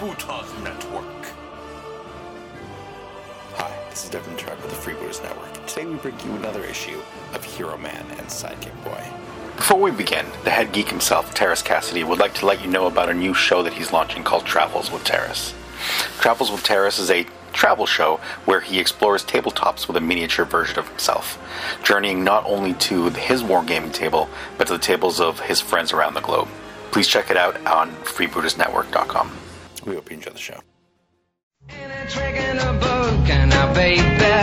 Freebooters Network. Hi, this is Devin Truck with the Freebooters Network. Today we bring you another issue of Hero Man and Sidekick Boy. Before we begin, the head geek himself, Terrace Cassidy, would like to let you know about a new show that he's launching called Travels with Terrace. Travels with Terrace is a travel show where he explores tabletops with a miniature version of himself, journeying not only to his wargaming table, but to the tables of his friends around the globe. Please check it out on freebootersnetwork.com. We hope you enjoy the show. And a trick and a book and a paper,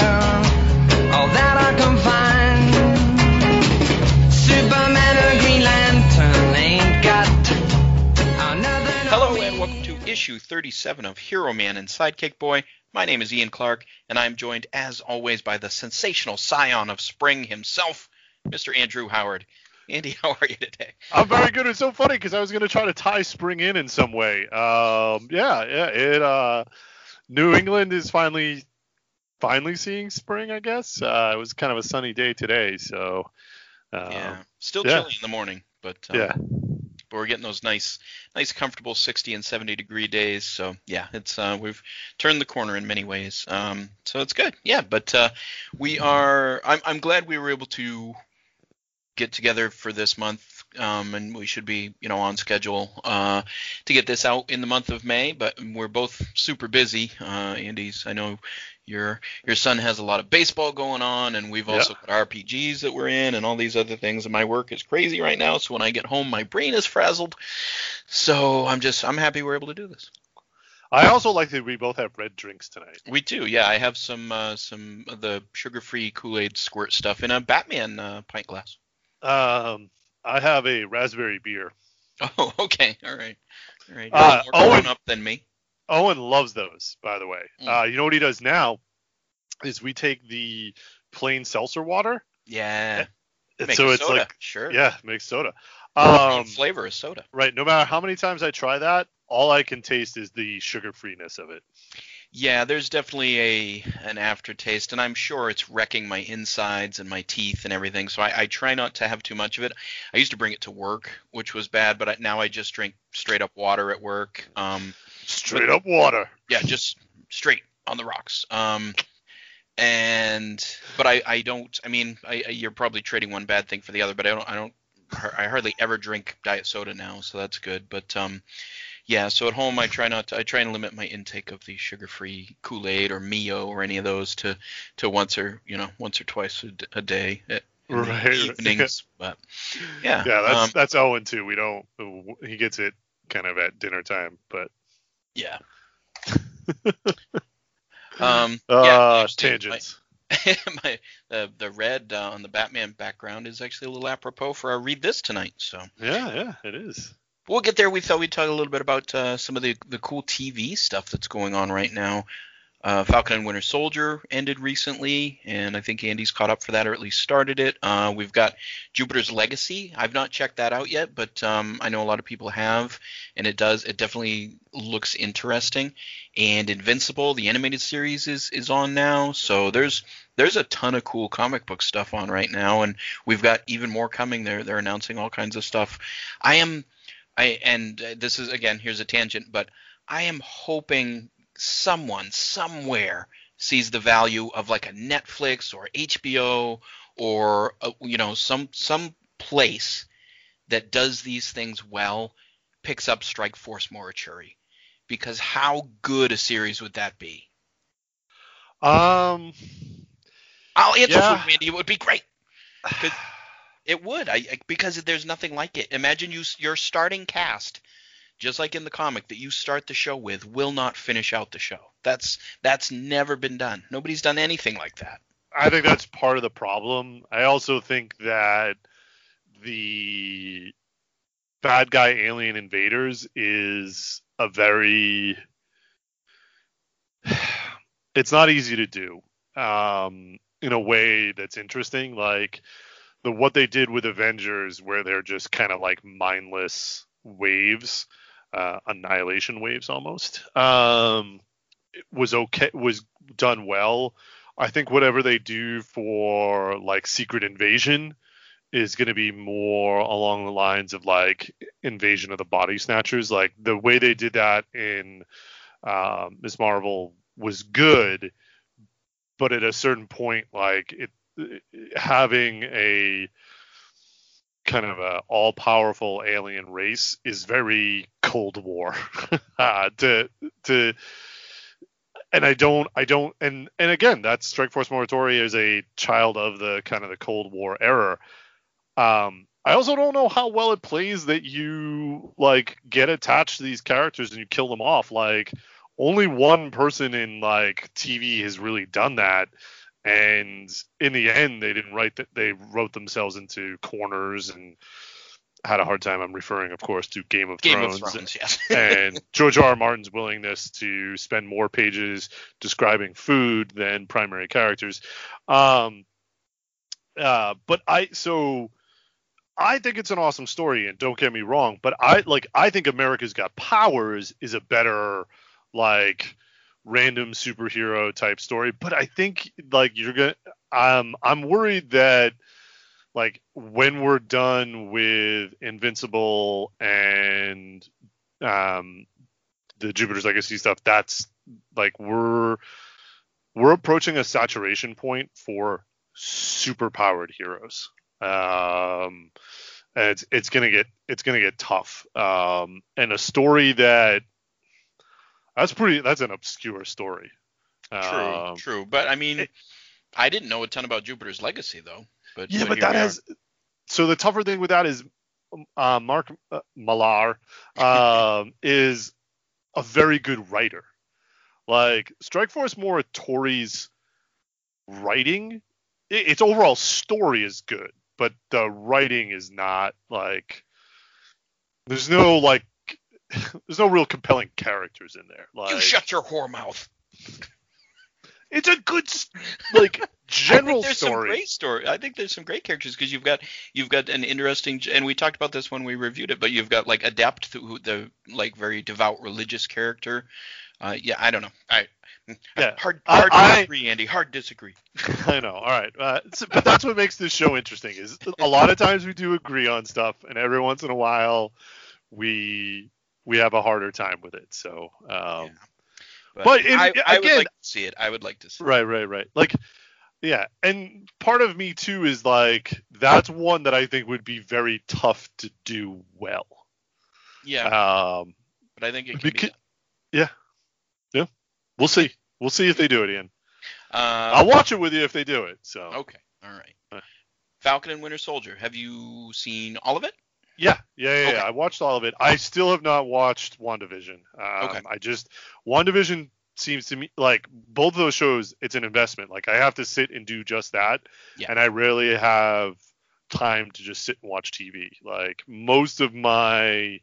all that I can find. Superman or Green Lantern ain't got another. Hello and welcome to issue 37 of Hero Man and Sidekick Boy. My name is Ian Clark, and I'm joined as always by the sensational scion of spring himself, Mr. Andrew Howard. Andy, how are you today? I'm very good. It's so funny because I was going to try to tie spring in in some way. Um, yeah, yeah. It uh, New England is finally finally seeing spring. I guess uh, it was kind of a sunny day today, so uh, yeah, still yeah. chilly in the morning, but um, yeah. but we're getting those nice, nice, comfortable 60 and 70 degree days. So yeah, it's uh, we've turned the corner in many ways. Um, so it's good. Yeah, but uh, we are. I'm I'm glad we were able to get together for this month, um, and we should be, you know, on schedule uh, to get this out in the month of May. But we're both super busy. Uh, Andy's, I know your your son has a lot of baseball going on, and we've also got RPGs that we're in, and all these other things. And my work is crazy right now, so when I get home, my brain is frazzled. So I'm just, I'm happy we're able to do this. I also like that we both have red drinks tonight. We do, yeah. I have some uh, some of the sugar-free Kool-Aid squirt stuff in a Batman uh, pint glass. Um, I have a raspberry beer. Oh, okay, all right, all right. Uh, more Owen- grown up than me. Owen loves those, by the way. Mm. Uh, you know what he does now is we take the plain seltzer water, Yeah. and Make so it's soda, like sure. yeah, make soda. Um, flavor of soda. right. No matter how many times I try that, all I can taste is the sugar freeness of it. Yeah, there's definitely a an aftertaste, and I'm sure it's wrecking my insides and my teeth and everything. So I, I try not to have too much of it. I used to bring it to work, which was bad, but I, now I just drink straight up water at work. Um, Straight up water. yeah, just straight on the rocks. Um, and but I, I don't. I mean, I, I- you're probably trading one bad thing for the other, but I don't. I don't. I hardly ever drink diet soda now, so that's good. But um, yeah. So at home, I try not. To, I try and limit my intake of the sugar-free Kool-Aid or Mio or any of those to to once or you know once or twice a day at, Right, evenings. But yeah. Yeah, that's um, that's Owen too. We don't. He gets it kind of at dinner time, but yeah. um. uh, yeah, my- tangents. my the the red uh, on the Batman background is actually a little apropos for our read this tonight. So Yeah, yeah, it is. We'll get there. We thought we'd talk a little bit about uh, some of the the cool TV stuff that's going on right now. Uh, Falcon and Winter Soldier ended recently, and I think Andy's caught up for that, or at least started it. Uh, we've got Jupiter's Legacy. I've not checked that out yet, but um, I know a lot of people have, and it does. It definitely looks interesting. And Invincible, the animated series, is is on now. So there's there's a ton of cool comic book stuff on right now, and we've got even more coming. They're they're announcing all kinds of stuff. I am, I and uh, this is again here's a tangent, but I am hoping someone somewhere sees the value of like a Netflix or HBO or uh you know some some place that does these things well picks up Strike Force Morituri because how good a series would that be? Um, I'll answer Yeah. for you, Andy. It would be great. It would, I, I because there's nothing like it. Imagine you your starting cast, just like in the comic that you start the show with, will not finish out the show. That's that's never been done. Nobody's done anything like that. I think that's part of the problem. I also think that the bad guy alien invaders is a very it's not easy to do um in a way that's interesting like the what they did with avengers where they're just kind of like mindless waves uh annihilation waves almost um was okay was done well I think whatever they do for like Secret Invasion is going to be more along the lines of like Invasion of the Body Snatchers. Like the way they did that in um, Miss Marvel was good, but at a certain point, like it having a kind of a all powerful alien race is very Cold War. uh, to to and I don't I don't and and again that's Strike Force Morituri is a child of the kind of the Cold War era. Um I also don't know how well it plays that you like get attached to these characters and you kill them off. Like only one person in like TV has really done that and in the end they didn't write that they wrote themselves into corners and had a hard time i'm referring of course to game of Game thrones, of Thrones, yes. and george r. R. Martin's willingness to spend more pages describing food than primary characters. Um uh but i so I think it's an awesome story, and don't get me wrong, but I like I think America's Got Powers is a better like random superhero type story but i think like you're gonna um i'm worried that like when we're done with invincible and um the jupiter's legacy stuff that's like we're we're approaching a saturation point for super powered heroes. Um and it's it's gonna get it's gonna get tough. Um and a story that that's pretty. That's an obscure story. True, Um, true. But I mean, it- I didn't know a ton about Jupiter's Legacy though. But Yeah, but that has. So the tougher thing with that is, uh, Mark uh, Millar um, is a very good writer. Like Strike Force Morituri's writing, i its overall story is good, but the writing is not like. There's no like. There's no real compelling characters in there. Like You shut your whore mouth. it's a good like general I think there's some story. great story. I think there's some great characters because you've got you've got an interesting and we talked about this when we reviewed it, but you've got like Adept, who the like very devout religious character. Uh, yeah, I don't know. I Yeah, hard hard I- disagree, Andy. Hard disagree. I know. All right, uh, so- but that's what makes this show interesting. Is a lot of times we do agree on stuff, and every once in a while we we have a harder time with it. So, um, But, But it- I, I would again- like to see it. I would like to see. it. right, right, right. Like, yeah, and part of me too is like that's one that I think would be very tough to do well. Yeah, Um, but I think it can be. done. Yeah. Yeah. We'll see. We'll see if they do it, Ian. Uh, I'll watch it with you if they do it. So. Okay, all right. Uh. Falcon and Winter Soldier. Have you seen all of it? Yeah, yeah, yeah, Okay. yeah. I watched all of it. I still have not watched WandaVision. Um, Okay. I just WandaVision seems to me like both of those shows. It's an investment. Like I have to sit and do just that, Yeah. and I rarely have time to just sit and watch TV. Like most of my,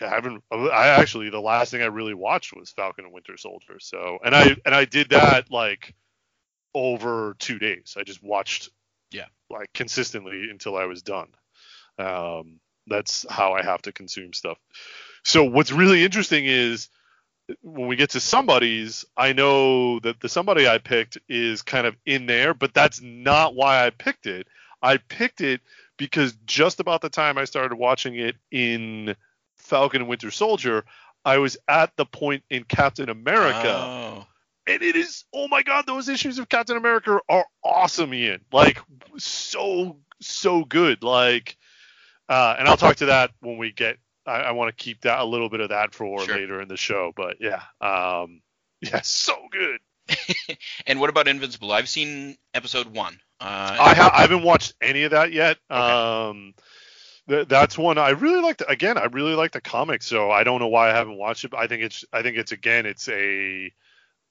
I haven't. I actually the last thing I really watched was Falcon and Winter Soldier. So and I and I did that like over two days. I just watched Yeah. like consistently until I was done. Um, that's how I have to consume stuff. So what's really interesting is when we get to somebody's, I know that the somebody I picked is kind of in there, but that's not why I picked it. I picked it because just about the time I started watching it in Falcon and Winter Soldier, I was at the point in Captain America Oh, and it is oh my god those issues of captain america are awesome ian like so so good like uh and i'll talk to that when we get i, I want to keep that a little bit of that for Sure. later in the show but yeah um yeah so good and what about Invincible? I've seen episode one. Uh, i ha- i haven't watched any of that yet Okay. um th- that's one I really like. The, again, I really like the comic, so I don't know why I haven't watched it. But I think it's, I think it's again, it's a,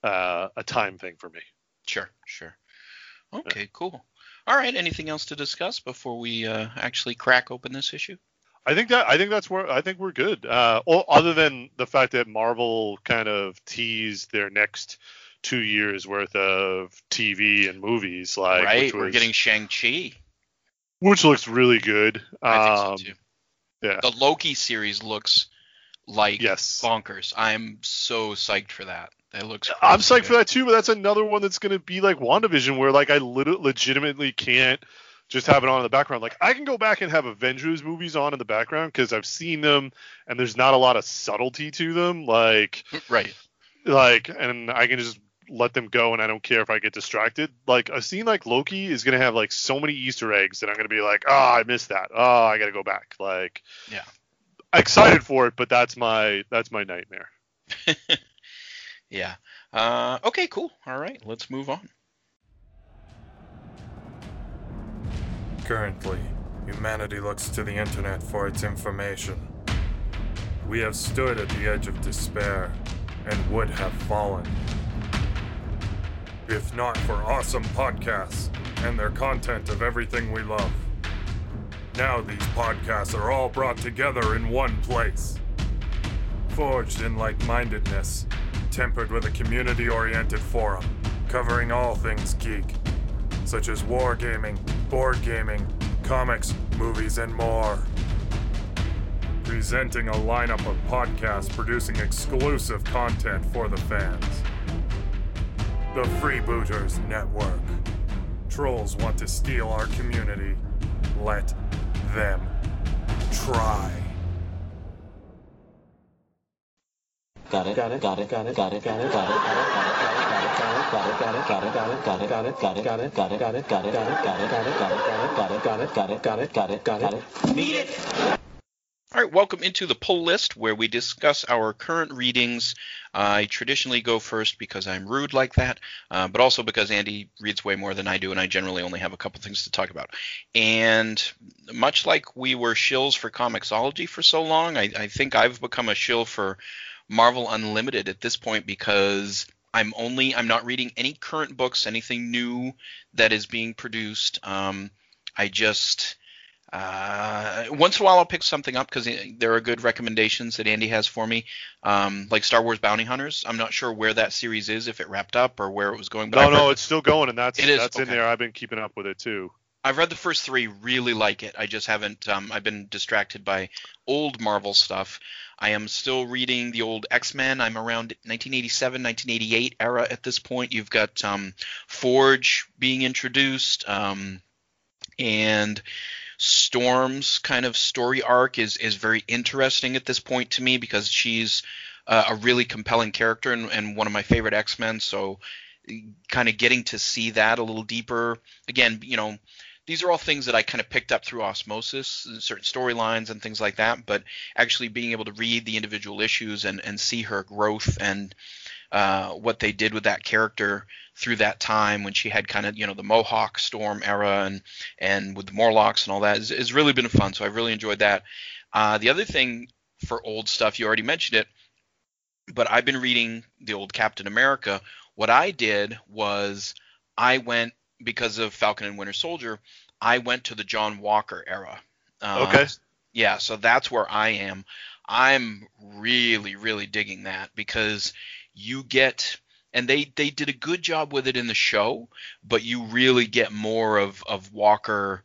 uh, a time thing for me. Sure, sure. Okay, cool. All right. Anything else to discuss before we uh, actually crack open this issue? I think that I think that's where I think we're good. Uh, other than the fact that Marvel kind of teased their next two years worth of TV and movies, like right. which, We're getting Shang Chi. which looks really good. I Um, think so too. yeah. The Loki series looks like Yes. bonkers. I'm so psyched for that. That looks. I'm psyched for that too, but that's another one that's going to be like WandaVision, where like I lit- legitimately can't just have it on in the background. Like I can go back and have Avengers movies on in the background because I've seen them and there's not a lot of subtlety to them. Like Right. like and I can just let them go and I don't care if I get distracted. Like a scene like Loki is gonna have like so many Easter eggs that I'm gonna be like, oh, I missed that. Oh, I gotta go back. Like, Yeah. Excited for it, but that's my that's my nightmare. Yeah. Uh, okay, cool. All right, let's move on. Currently, humanity looks to the internet for its information. We have stood at the edge of despair and would have fallen. If not for awesome podcasts and their content of everything we love. Now these podcasts are all brought together in one place. Forged in like mindedness, tempered with a community oriented forum covering all things geek such as wargaming, board gaming, comics, movies, and more. Presenting a lineup of podcasts producing exclusive content for the fans. The Freebooters Network. Trolls want to steal our community. Let them try. Got it, got it, got it, got it, got it, got it, got it, got it, got it, got it, got it. Got it. Got it. Got it. Got it. Got it. Got it. Got it. Need it, All right, welcome into the pull list where we discuss our current readings. I traditionally go first because I'm rude like that, uh, but also because Andy reads way more than I do, and I generally only have a couple things to talk about. And much like we were shills for Comixology for so long, I, I think I've become a shill for Marvel Unlimited at this point because I'm only I'm not reading any current books, anything new that is being produced. Um, I just uh, once in a while I'll pick something up because there are good recommendations that Andy has for me, um, like Star Wars Bounty Hunters. I'm not sure where that series is, if it wrapped up or where it was going. But No, I've no, it's still going, and that's It is, that's in there. I've been keeping up with it too. I've read the first three, really like it. I just haven't. Um, I've been distracted by old Marvel stuff. I am still reading the old X Men. I'm around 1987, 1988 era at this point. You've got um, Forge being introduced, um, and Storm's kind of story arc is is very interesting at this point to me because she's uh, a really compelling character and, and one of my favorite X Men. So, kind of getting to see that a little deeper. Again, you know, these are all things that I kind of picked up through osmosis, certain storylines and things like that. But actually being able to read the individual issues and and see her growth and uh, what they did with that character through that time when she had kind of you know the Mohawk Storm era and and with the Morlocks and all that has, really been fun. So I've really enjoyed that. Uh, the other thing for old stuff, you already mentioned it, but I've been reading the old Captain America. What I did was I went because of Falcon and Winter Soldier. I went to the John Walker era. Uh, Okay. Yeah, so that's where I am. I'm really, really digging that because you get and they they did a good job with it in the show, but you really get more of of Walker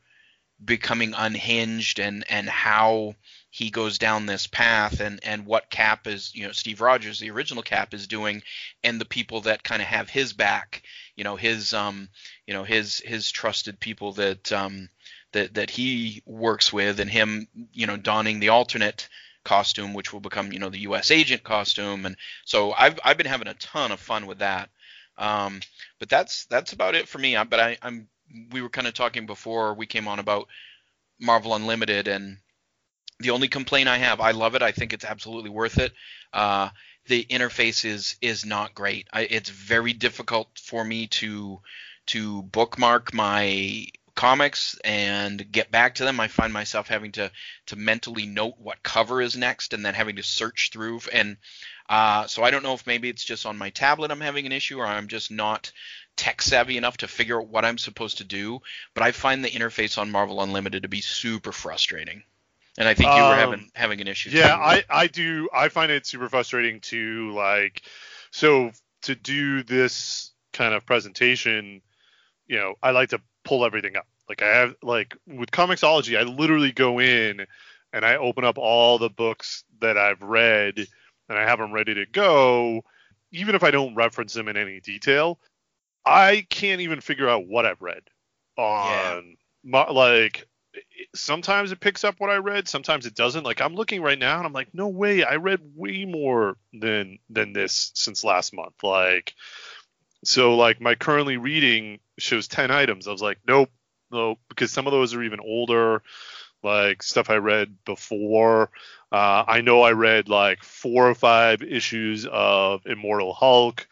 becoming unhinged and and how he goes down this path and and what Cap is you know Steve Rogers the original Cap is doing and the people that kind of have his back you know his um you know his his trusted people that um that that he works with and him you know donning the alternate costume which will become you know the US agent costume and so I've I've been having a ton of fun with that um but that's that's about it for me I, but I I'm we were kind of talking before we came on about Marvel Unlimited and the only complaint I have, I love it. I think it's absolutely worth it. Uh, the interface is is not great. I, it's very difficult for me to to bookmark my comics and get back to them. I find myself having to to mentally note what cover is next and then having to search through and uh, so I don't know if maybe it's just on my tablet I'm having an issue or I'm just not tech savvy enough to figure out what I'm supposed to do. But I find the interface on Marvel Unlimited to be super frustrating. And I think you were Um, having having an issue. Yeah, too. I I do. I find it super frustrating to like. So to do this kind of presentation, you know, I like to pull everything up. Like I have like with Comixology, I literally go in and I open up all the books that I've read and I have them ready to go. Even if I don't reference them in any detail, I can't even figure out what I've read on Mar- like sometimes it picks up what I read, sometimes it doesn't. Like I'm looking right now and I'm like, no way, I read way more than than this since last month. Like so like my currently reading shows 10 items. I was like, nope, nope, because some of those are even older, like stuff I read before. Uh, I know I read like four or five issues of Immortal Hulk.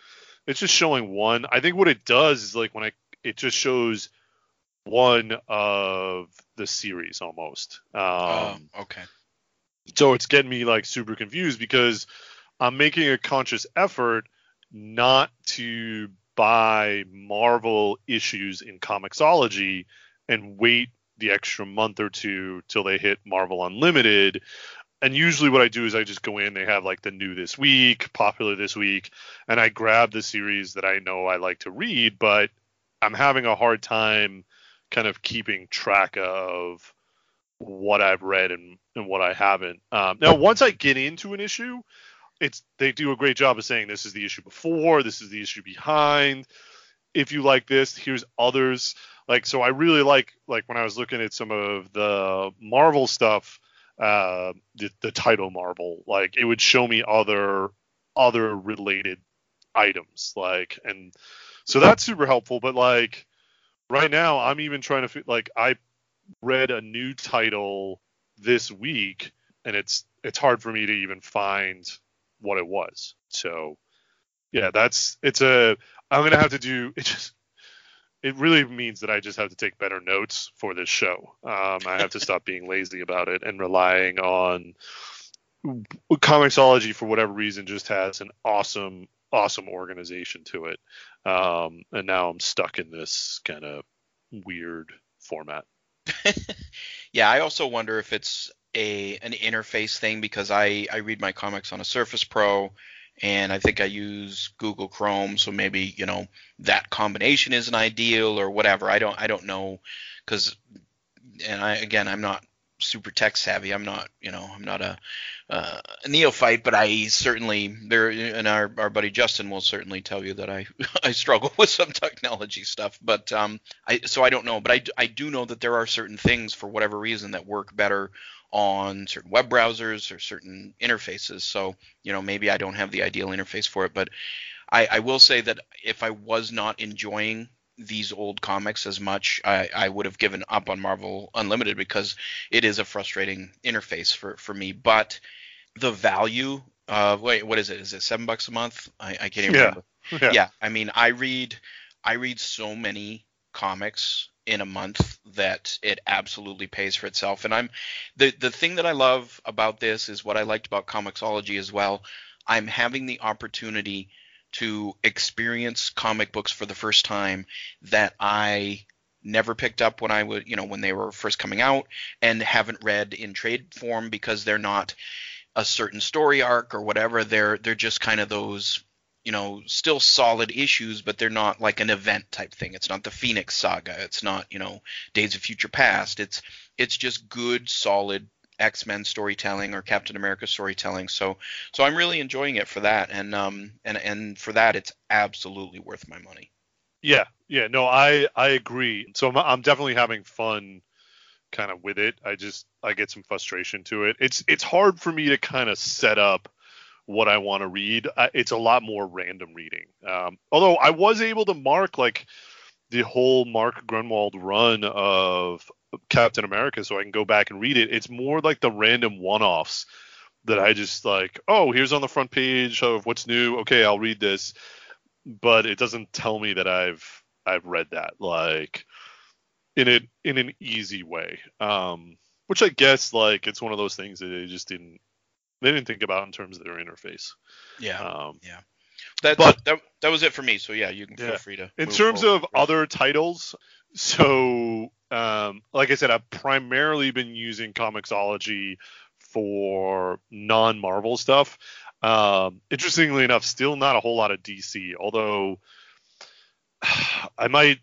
It's just showing one. I think what it does is like when I it just shows one of the series almost. Um, Oh, okay. so it's getting me like super confused because I'm making a conscious effort not to buy Marvel issues in Comixology and wait the extra month or two till they hit Marvel Unlimited. And usually what I do is I just go in, they have like the new this week, popular this week, and I grab the series that I know I like to read, but I'm having a hard time kind of keeping track of what I've read and, and what I haven't. Um, now, once I get into an issue, it's they do a great job of saying this is the issue before, this is the issue behind. If you like this, here's others. Like so, I really like like when I was looking at some of the Marvel stuff, uh, the, the title Marvel, like it would show me other other related items, like and so that's super helpful. But like right now, I'm even trying to like I read a new title this week and it's it's hard for me to even find what it was. So yeah that's it's a i'm gonna have to do it just it really means that i just have to take better notes for this show. Um, i have to stop being lazy about it and relying on Comixology for whatever reason just has an awesome awesome organization to it. Um, and now i'm stuck in this kind of weird format. Yeah, I also wonder if it's a an interface thing because I I read my comics on a Surface Pro and I think I use Google Chrome, so maybe you know that combination isn't ideal or whatever. I don't I don't know because and I again I'm not super tech savvy. I'm not you know I'm not a uh, a neophyte, but I certainly there and our our buddy Justin will certainly tell you that I I struggle with some technology stuff. But um I so I don't know, but I I do know that there are certain things for whatever reason that work better on certain web browsers or certain interfaces. So, you know, maybe I don't have the ideal interface for it, but I, I will say that if I was not enjoying these old comics as much, I, I would have given up on Marvel Unlimited because it is a frustrating interface for, for me. But the value of wait, what is it? Is it seven bucks a month? I, I can't even Yeah. remember. Yeah. yeah, I mean, I read I read so many comics in a month that it absolutely pays for itself. And I'm the the thing that I love about this is what I liked about Comixology as well. I'm having the opportunity to experience comic books for the first time that I never picked up when I would, you know, when they were first coming out and haven't read in trade form because they're not a certain story arc or whatever. They're they're just kind of those you know, still solid issues, but they're not like an event type thing. It's not the Phoenix Saga. It's not, you know, Days of Future Past. It's it's just good, solid X-Men storytelling or Captain America storytelling. So so I'm really enjoying it for that, and um and and for that, it's absolutely worth my money. Yeah, yeah, no, I I agree. So I'm, I'm definitely having fun kind of with it. I just I get some frustration to it. It's it's hard for me to kind of set up what I want to read. I, it's a lot more random reading. Um, although I was able to mark like the whole Mark Gruenwald run of Captain America, so I can go back and read it. It's more like the random one-offs that I just like. Oh, here's on the front page of what's new. Okay, I'll read this but it doesn't tell me that I've I've read that like in it in an easy way. Um, which I guess like it's one of those things that they just didn't they didn't think about in terms of their interface. Yeah. Um, That, but- that that was it for me. So yeah, you can feel Yeah. free to. in terms forward. of other titles, so um, like I said, I've primarily been using Comixology for non-Marvel stuff. Um, interestingly enough, still not a whole lot of DC, although I might.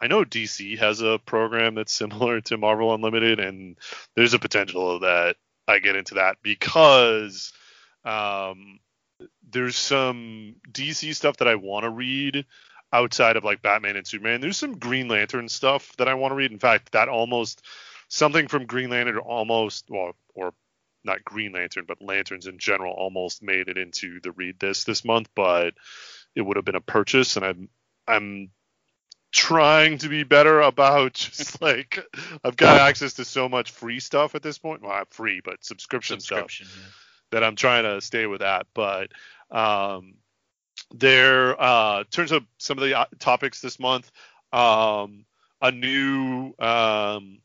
I know DC has a program that's similar to Marvel Unlimited, and there's a potential of that I get into that because um, there's some DC stuff that I want to read. outside of like Batman and Superman. There's some Green Lantern stuff that I want to read. In fact, that almost something from Green Lantern almost well or not Green Lantern, but lanterns in general almost made it into the read this this month, but it would have been a purchase, and I'm I'm trying to be better about just like I've got access to so much free stuff at this point. Well, not free, but subscription, Subscription. stuff that I'm trying to stay with that. But um, there, uh, turns out some of the uh, topics this month, um, a new, um,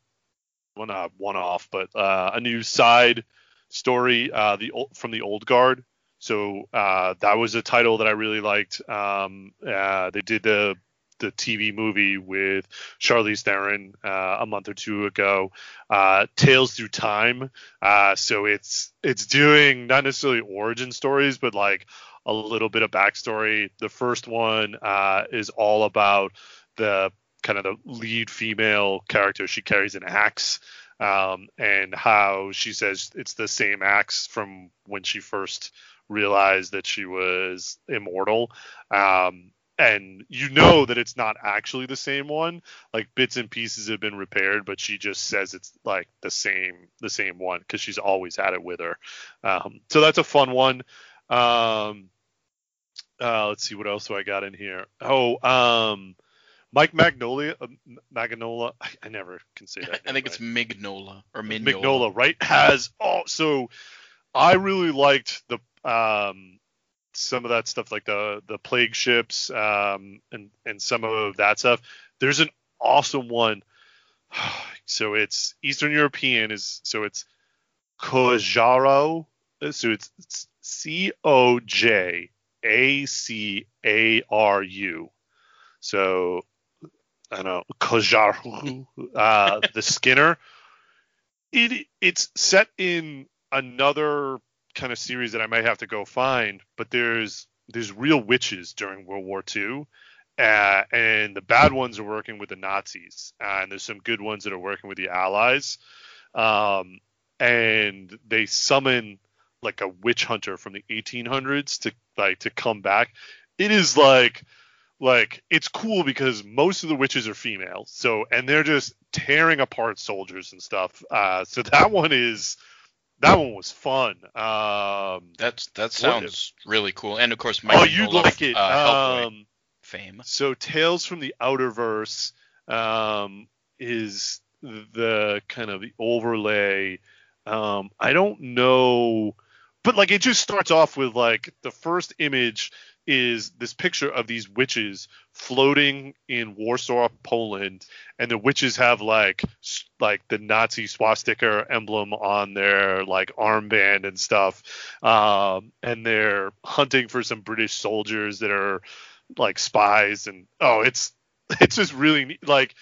well, not one off, but uh, a new side story, uh, the ol- from the old guard. So uh, that was a title that I really liked. Um, uh, they did the the TV movie with Charlize Theron uh, a month or two ago, uh, Tales Through Time. Uh, so it's it's doing not necessarily origin stories, but like a little bit of backstory. The first one uh, is all about the kind of the lead female character. She carries an axe. Um, and how she says it's the same axe from when she first realized that she was immortal. Um, and you know that it's not actually the same one. Like bits and pieces have been repaired but she just says it's like the same the same one because she's always had it with her. Um, so that's a fun one. Um, uh, let's see what else do i got in here? Oh um, mike magnolia uh, magnola I, I never can say that I think it's name Mignola or right. Mignola. Mignola, right? Has oh so i really liked the um some of that stuff like the the plague ships um and and some of that stuff. There's an awesome one. So it's eastern european is so it's Kojaro so it's C O J A C A R U. So I don't know Kojaru uh the Skinner. It it's set in another kind of series that I might have to go find, but there's there's real witches during World War II, uh, and the bad ones are working with the Nazis, uh, and there's some good ones that are working with the Allies, um, and they summon like a witch hunter from the 1800s to like to come back. It is like like it's cool because most of the witches are female, so and they're just tearing apart soldiers and stuff. Uh, so that one is that one was fun. Um, That's that sounds really cool. And of course, Mike oh, you'd like it. Uh, um, fame. so Tales from the Outerverse um, is the kind of the overlay. Um, I don't know, but like it just starts off with like the first image is this picture of these witches floating in Warsaw, Poland, and the witches have like like the Nazi swastika emblem on their like armband and stuff, um, and they're hunting for some British soldiers that are like spies, and oh, it's it's just really like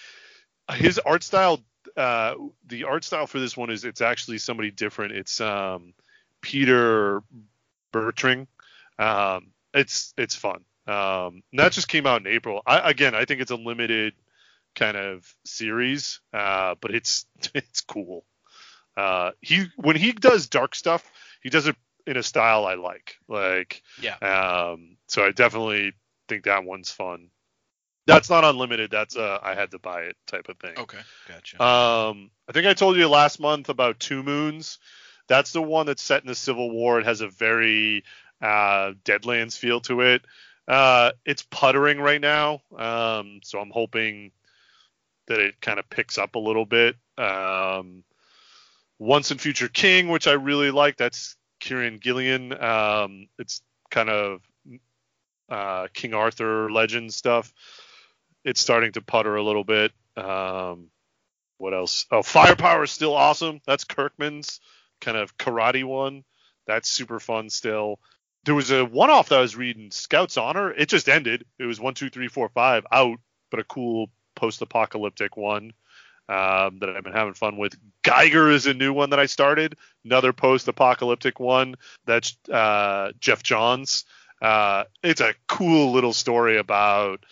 his art style. Uh, the art style for this one is it's actually somebody different. It's um, Peter Bergting. Um, it's it's fun. Um, that just came out in April. I, again, I think it's a limited kind of series, uh, but it's it's cool. Uh, he when he does dark stuff, he does it in a style I like. Like, Yeah. um, so I definitely think that one's fun. That's not unlimited. That's a I had to buy it type of thing. Okay, gotcha. Um, I think I told you last month about Two Moons. That's the one that's set in the Civil War. It has a very uh, Deadlands feel to it. Uh, it's puttering right now, um, so I'm hoping that it kind of picks up a little bit. Um, Once and Future King, which I really like, that's Kieron Gillen. Um, it's kind of uh, King Arthur legend stuff. It's starting to putter a little bit. Um, what else? Oh, Firepower is still awesome. That's Kirkman's kind of karate one. That's super fun still. There was a one off that I was reading, Scouts Honor. It just ended. It was one, two, three, four, five out, but a cool post apocalyptic one um, that I've been having fun with. Geiger is a new one that I started. Another post apocalyptic one. That's uh, Geoff Johns. Uh, it's a cool little story about,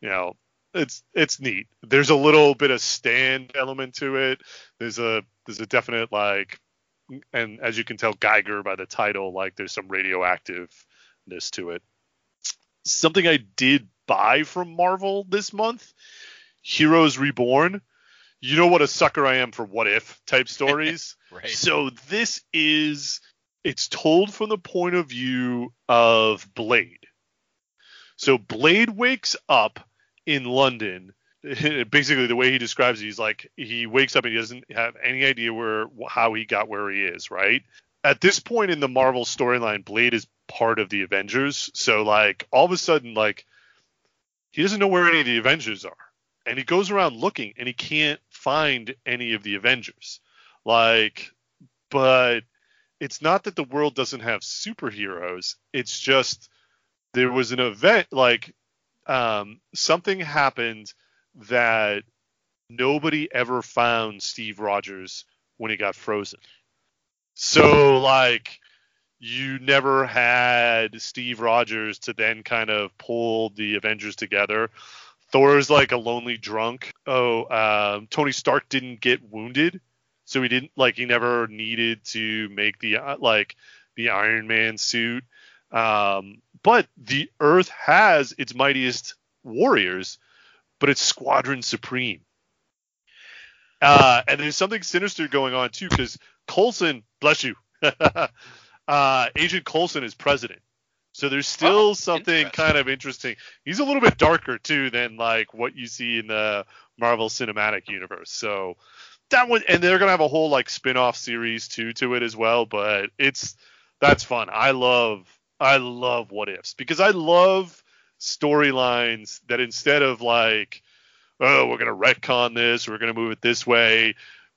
you know, it's it's neat. There's a little bit of stand element to it. There's a there's a definite like, and as you can tell, Geiger by the title, like there's some radioactiveness to it. Something I did buy from Marvel this month, Heroes Reborn. You know what a sucker I am for what if type stories. Right. So this is it's told from the point of view of Blade. So Blade wakes up in London. Basically, the way he describes it, he's like he wakes up and he doesn't have any idea where how he got where he is. Right at this point in the Marvel storyline, Blade is part of the Avengers. So like all of a sudden, like he doesn't know where any of the Avengers are, and he goes around looking and he can't find any of the Avengers. Like, but it's not that the world doesn't have superheroes. It's just there was an event like um, something happened that nobody ever found Steve Rogers when he got frozen. So like you never had Steve Rogers to then kind of pull the Avengers together. Thor's like a lonely drunk. Oh, um, Tony Stark didn't get wounded, so he didn't like he never needed to make the uh, like the Iron Man suit. Um, but the Earth has its mightiest warriors, but it's Squadron Supreme. Uh, and there's something sinister going on too, because Coulson, bless you, uh, Agent Coulson is president. So there's still Oh, something kind of interesting. He's a little bit darker too than like what you see in the Marvel Cinematic Universe. So that one, and they're gonna have a whole like spin-off series too to it as well. But it's that's fun. I love I love what ifs because I love storylines that instead of like oh we're gonna retcon this we're gonna move it this way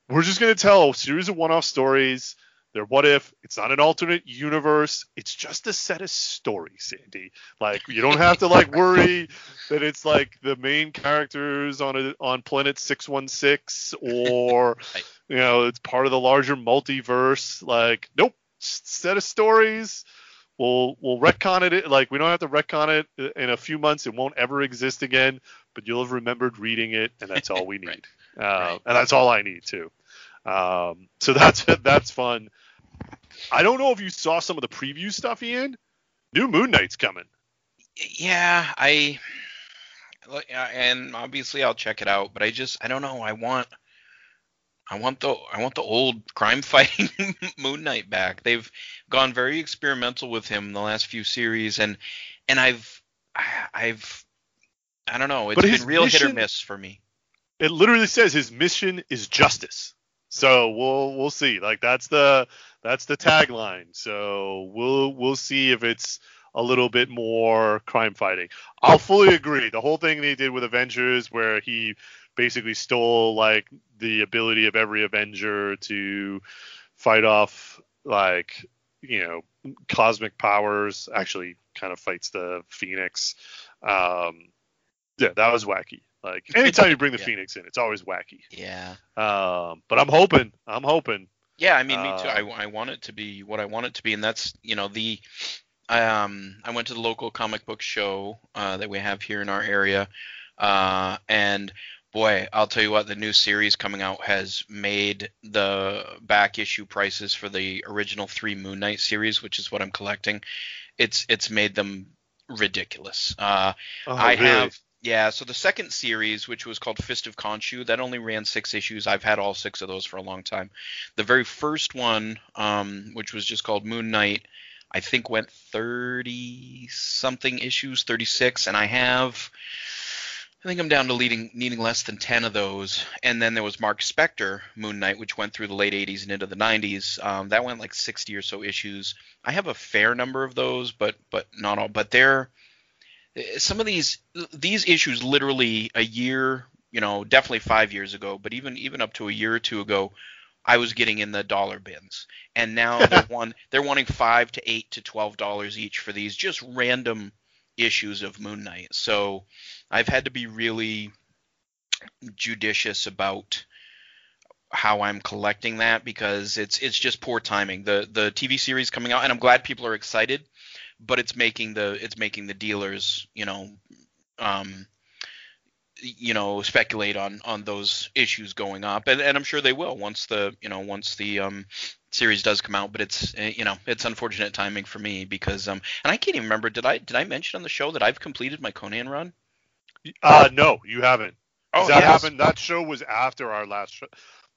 we're just gonna tell a series of one-off stories. They're what if it's not an alternate universe it's just a set of stories sandy like you don't have to like worry that it's like the main characters on a on planet 616 or Right. you know it's part of the larger multiverse. Like nope set of stories we'll we'll retcon it like we don't have to retcon it in a few months it won't ever exist again but you'll have remembered reading it and that's all we need Right. uh, Right. and that's all i need too um, so that's that's fun i don't know if you saw some of the preview stuff ian new moon knight's coming yeah, I uh, and obviously I'll check it out, but I just I don't know. I want I want the I want the old crime fighting Moon Knight back. They've gone very experimental with him in the last few series, and and I've I've I don't know. It's But been real hit or miss for me. it literally says his mission is justice. So we'll we'll see. Like that's the that's the tagline. So we'll we'll see if it's a little bit more crime fighting. I'll fully agree. The whole thing they did with Avengers where he basically stole like the ability of every Avenger to fight off like you know cosmic powers actually kind of fights the Phoenix. Um yeah, that was wacky. Like anytime you bring the Yeah. Phoenix in, it's always wacky. Yeah. Um, but I'm hoping, I'm hoping. Yeah, I mean, me too. Uh, I, I want it to be what I want it to be, and that's you know the um I went to the local comic book show uh, that we have here in our area, uh, and boy, I'll tell you what, the new series coming out has made the back issue prices for the original three Moon Knight series, which is what I'm collecting. It's it's made them ridiculous. Uh, Oh, I really? have yeah, so the second series, which was called Fist of Khonshu, that only ran six issues. I've had all six of those for a long time. The very first one, um, which was just called Moon Knight, I think went 30 something issues, 36, and I have I think I'm down to leading, needing less than 10 of those. And then there was Marc Spector, Moon Knight, which went through the late 80s and into the 90s. Um, that went like 60 or so issues. I have a fair number of those, but but not all. But they're some of these these issues literally a year, you know, definitely five years ago, but even even up to a year or two ago, I was getting in the dollar bins, and now they're one they're wanting five to eight to twelve dollars each for these just random issues of Moon Knight. So I've had to be really judicious about how I'm collecting that because it's it's just poor timing. The the TV series coming out, and I'm glad people are excited, but it's making the it's making the dealers, you know, um, you know, speculate on on those issues going up, and, and I'm sure they will once the you know once the um series does come out. But it's uh, you know it's unfortunate timing for me because um and I can't even remember did I did I mention on the show that I've completed my Conan run? Uh, no, you haven't. Oh, that yes. happened. That show was after our last show.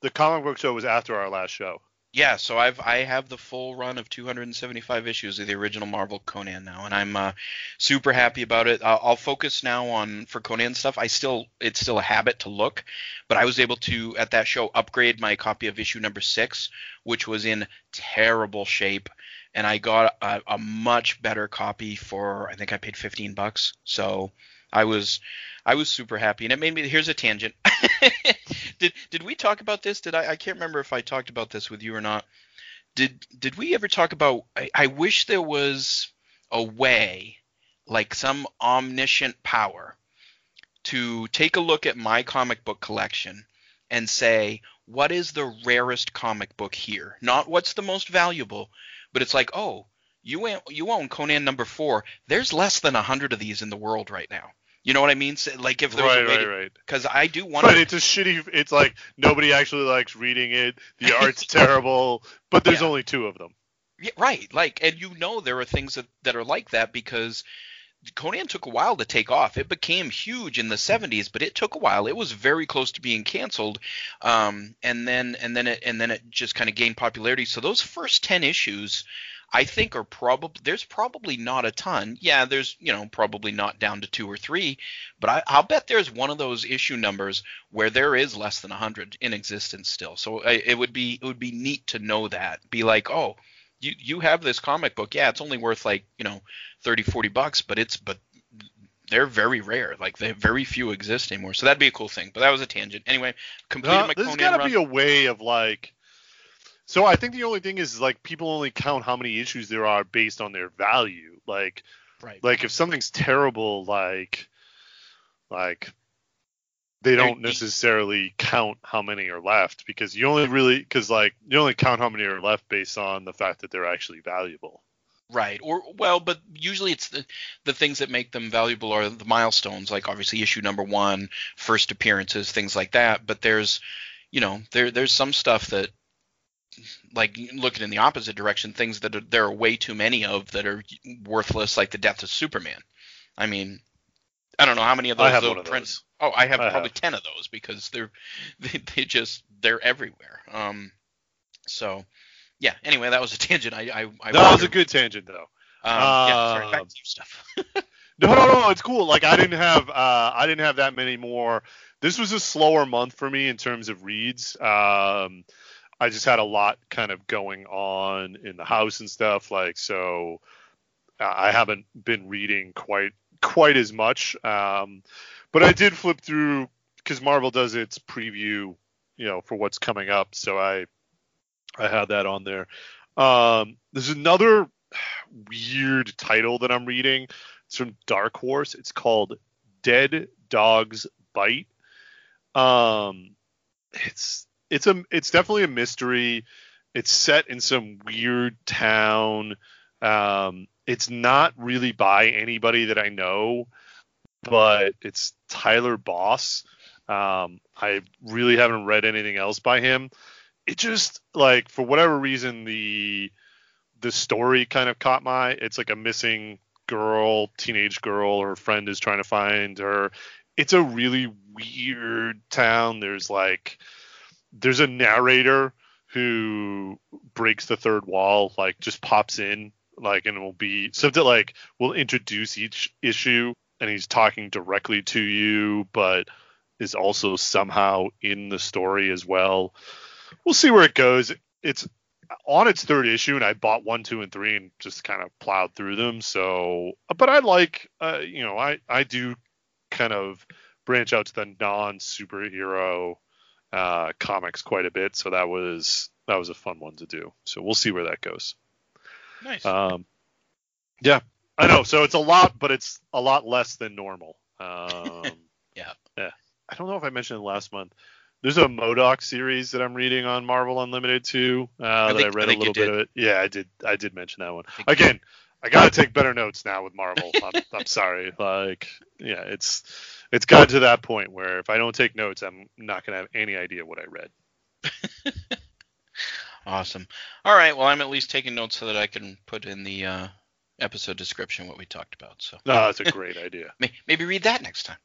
The comic book show was after our last show. Yeah, so I've I have the full run of 275 issues of the original Marvel Conan now, and I'm uh, super happy about it. I'll, I'll focus now on for Conan stuff. I still it's still a habit to look, but I was able to at that show upgrade my copy of issue number six, which was in terrible shape, and I got a, a much better copy for I think I paid 15 bucks. So I was I was super happy, and it made me. Here's a tangent. did did we talk about this? Did I? I can't remember if I talked about this with you or not. Did did we ever talk about? I, I wish there was a way, like some omniscient power, to take a look at my comic book collection and say what is the rarest comic book here? Not what's the most valuable, but it's like oh. You you own Conan number four. There's less than a hundred of these in the world right now. You know what I mean? So, like if there's Right, a way right, right. because I do want to But to. it's a shitty. It's like nobody actually likes reading it. The art's terrible, but there's Yeah. only two of them. Yeah, right. Like, and you know there are things that, that are like that because Conan took a while to take off. It became huge in the 70s, but it took a while. It was very close to being canceled, um, and then and then it and then it just kind of gained popularity. So those first 10 issues, I think, are probably there's probably not a ton. Yeah, there's you know probably not down to two or three, but I, I'll bet there's one of those issue numbers where there is less than 100 in existence still. So I, it would be it would be neat to know that. Be like, oh you you have this comic book yeah it's only worth like you know 30 40 bucks but it's but they're very rare like they very few exist anymore so that'd be a cool thing but that was a tangent anyway completed Uh, my there's got to be a way of like. So I think the only thing is like people only count how many issues there are based on their value. Like right like if something's terrible, like like they don't necessarily count how many are left because you only really because like you only count how many are left based on the fact that they're actually valuable. right or well but usually it's the the things that make them valuable are the milestones like obviously issue number one first appearances things like that but there's you know there there's some stuff that like looking in the opposite direction things that are, there are way too many of that are worthless like the death of superman i mean i don't know how many of those I have those one of print- those. oh i have I probably have. 10 of those because they're they, they just they're everywhere um so yeah anyway that was a tangent i i, I That was a good tangent though. um, yeah sorry Um, stuff No, no, no, it's cool. Like I didn't have uh I didn't have that many more. This was a slower month for me in terms of reads. Um I just had a lot kind of going on in the house and stuff like so uh, I haven't been reading quite quite as much. Um but I did flip through cuz Marvel does its preview, you know, for what's coming up, so I I had that on there. Um there's another weird title that I'm reading. It's from Dark Horse. It's called Dead Dogs Bite. Um, it's it's a it's definitely a mystery. It's set in some weird town. Um, it's not really by anybody that I know, but it's Tyler Boss. Um, I really haven't read anything else by him. It just like for whatever reason the the story kind of caught my. It's like a missing girl, teenage girl. Her friend is trying to find her. It's a really weird town. There's like there's a narrator who breaks the third wall, like just pops in, like and will be something like will introduce each issue and he's talking directly to you, but is also somehow in the story as well. We'll see where it goes. It's on its third issue, and I bought one, two, and three, and just kind of plowed through them. So, but I like, uh, you know, I I do kind of branch out to the non superhero uh, comics quite a bit. So that was that was a fun one to do. So we'll see where that goes. nice Um, yeah, I know. So it's a lot, but it's a lot less than normal. Um, Yeah. Yeah. I don't know if I mentioned it last month. There's a MODOK series that I'm reading on Marvel Unlimited too. Uh, that I think- I read a little bit of it. Yeah, I did. I did mention that one. you Again, I gotta take better notes now with Marvel. I'm, I'm sorry. Like, yeah, it's it's gotten to that point where if I don't take notes, I'm not gonna have any idea what I read. awesome all right well i'm at least taking notes so that i can put in the uh episode description what we talked about so No, that's a great idea. maybe read that next time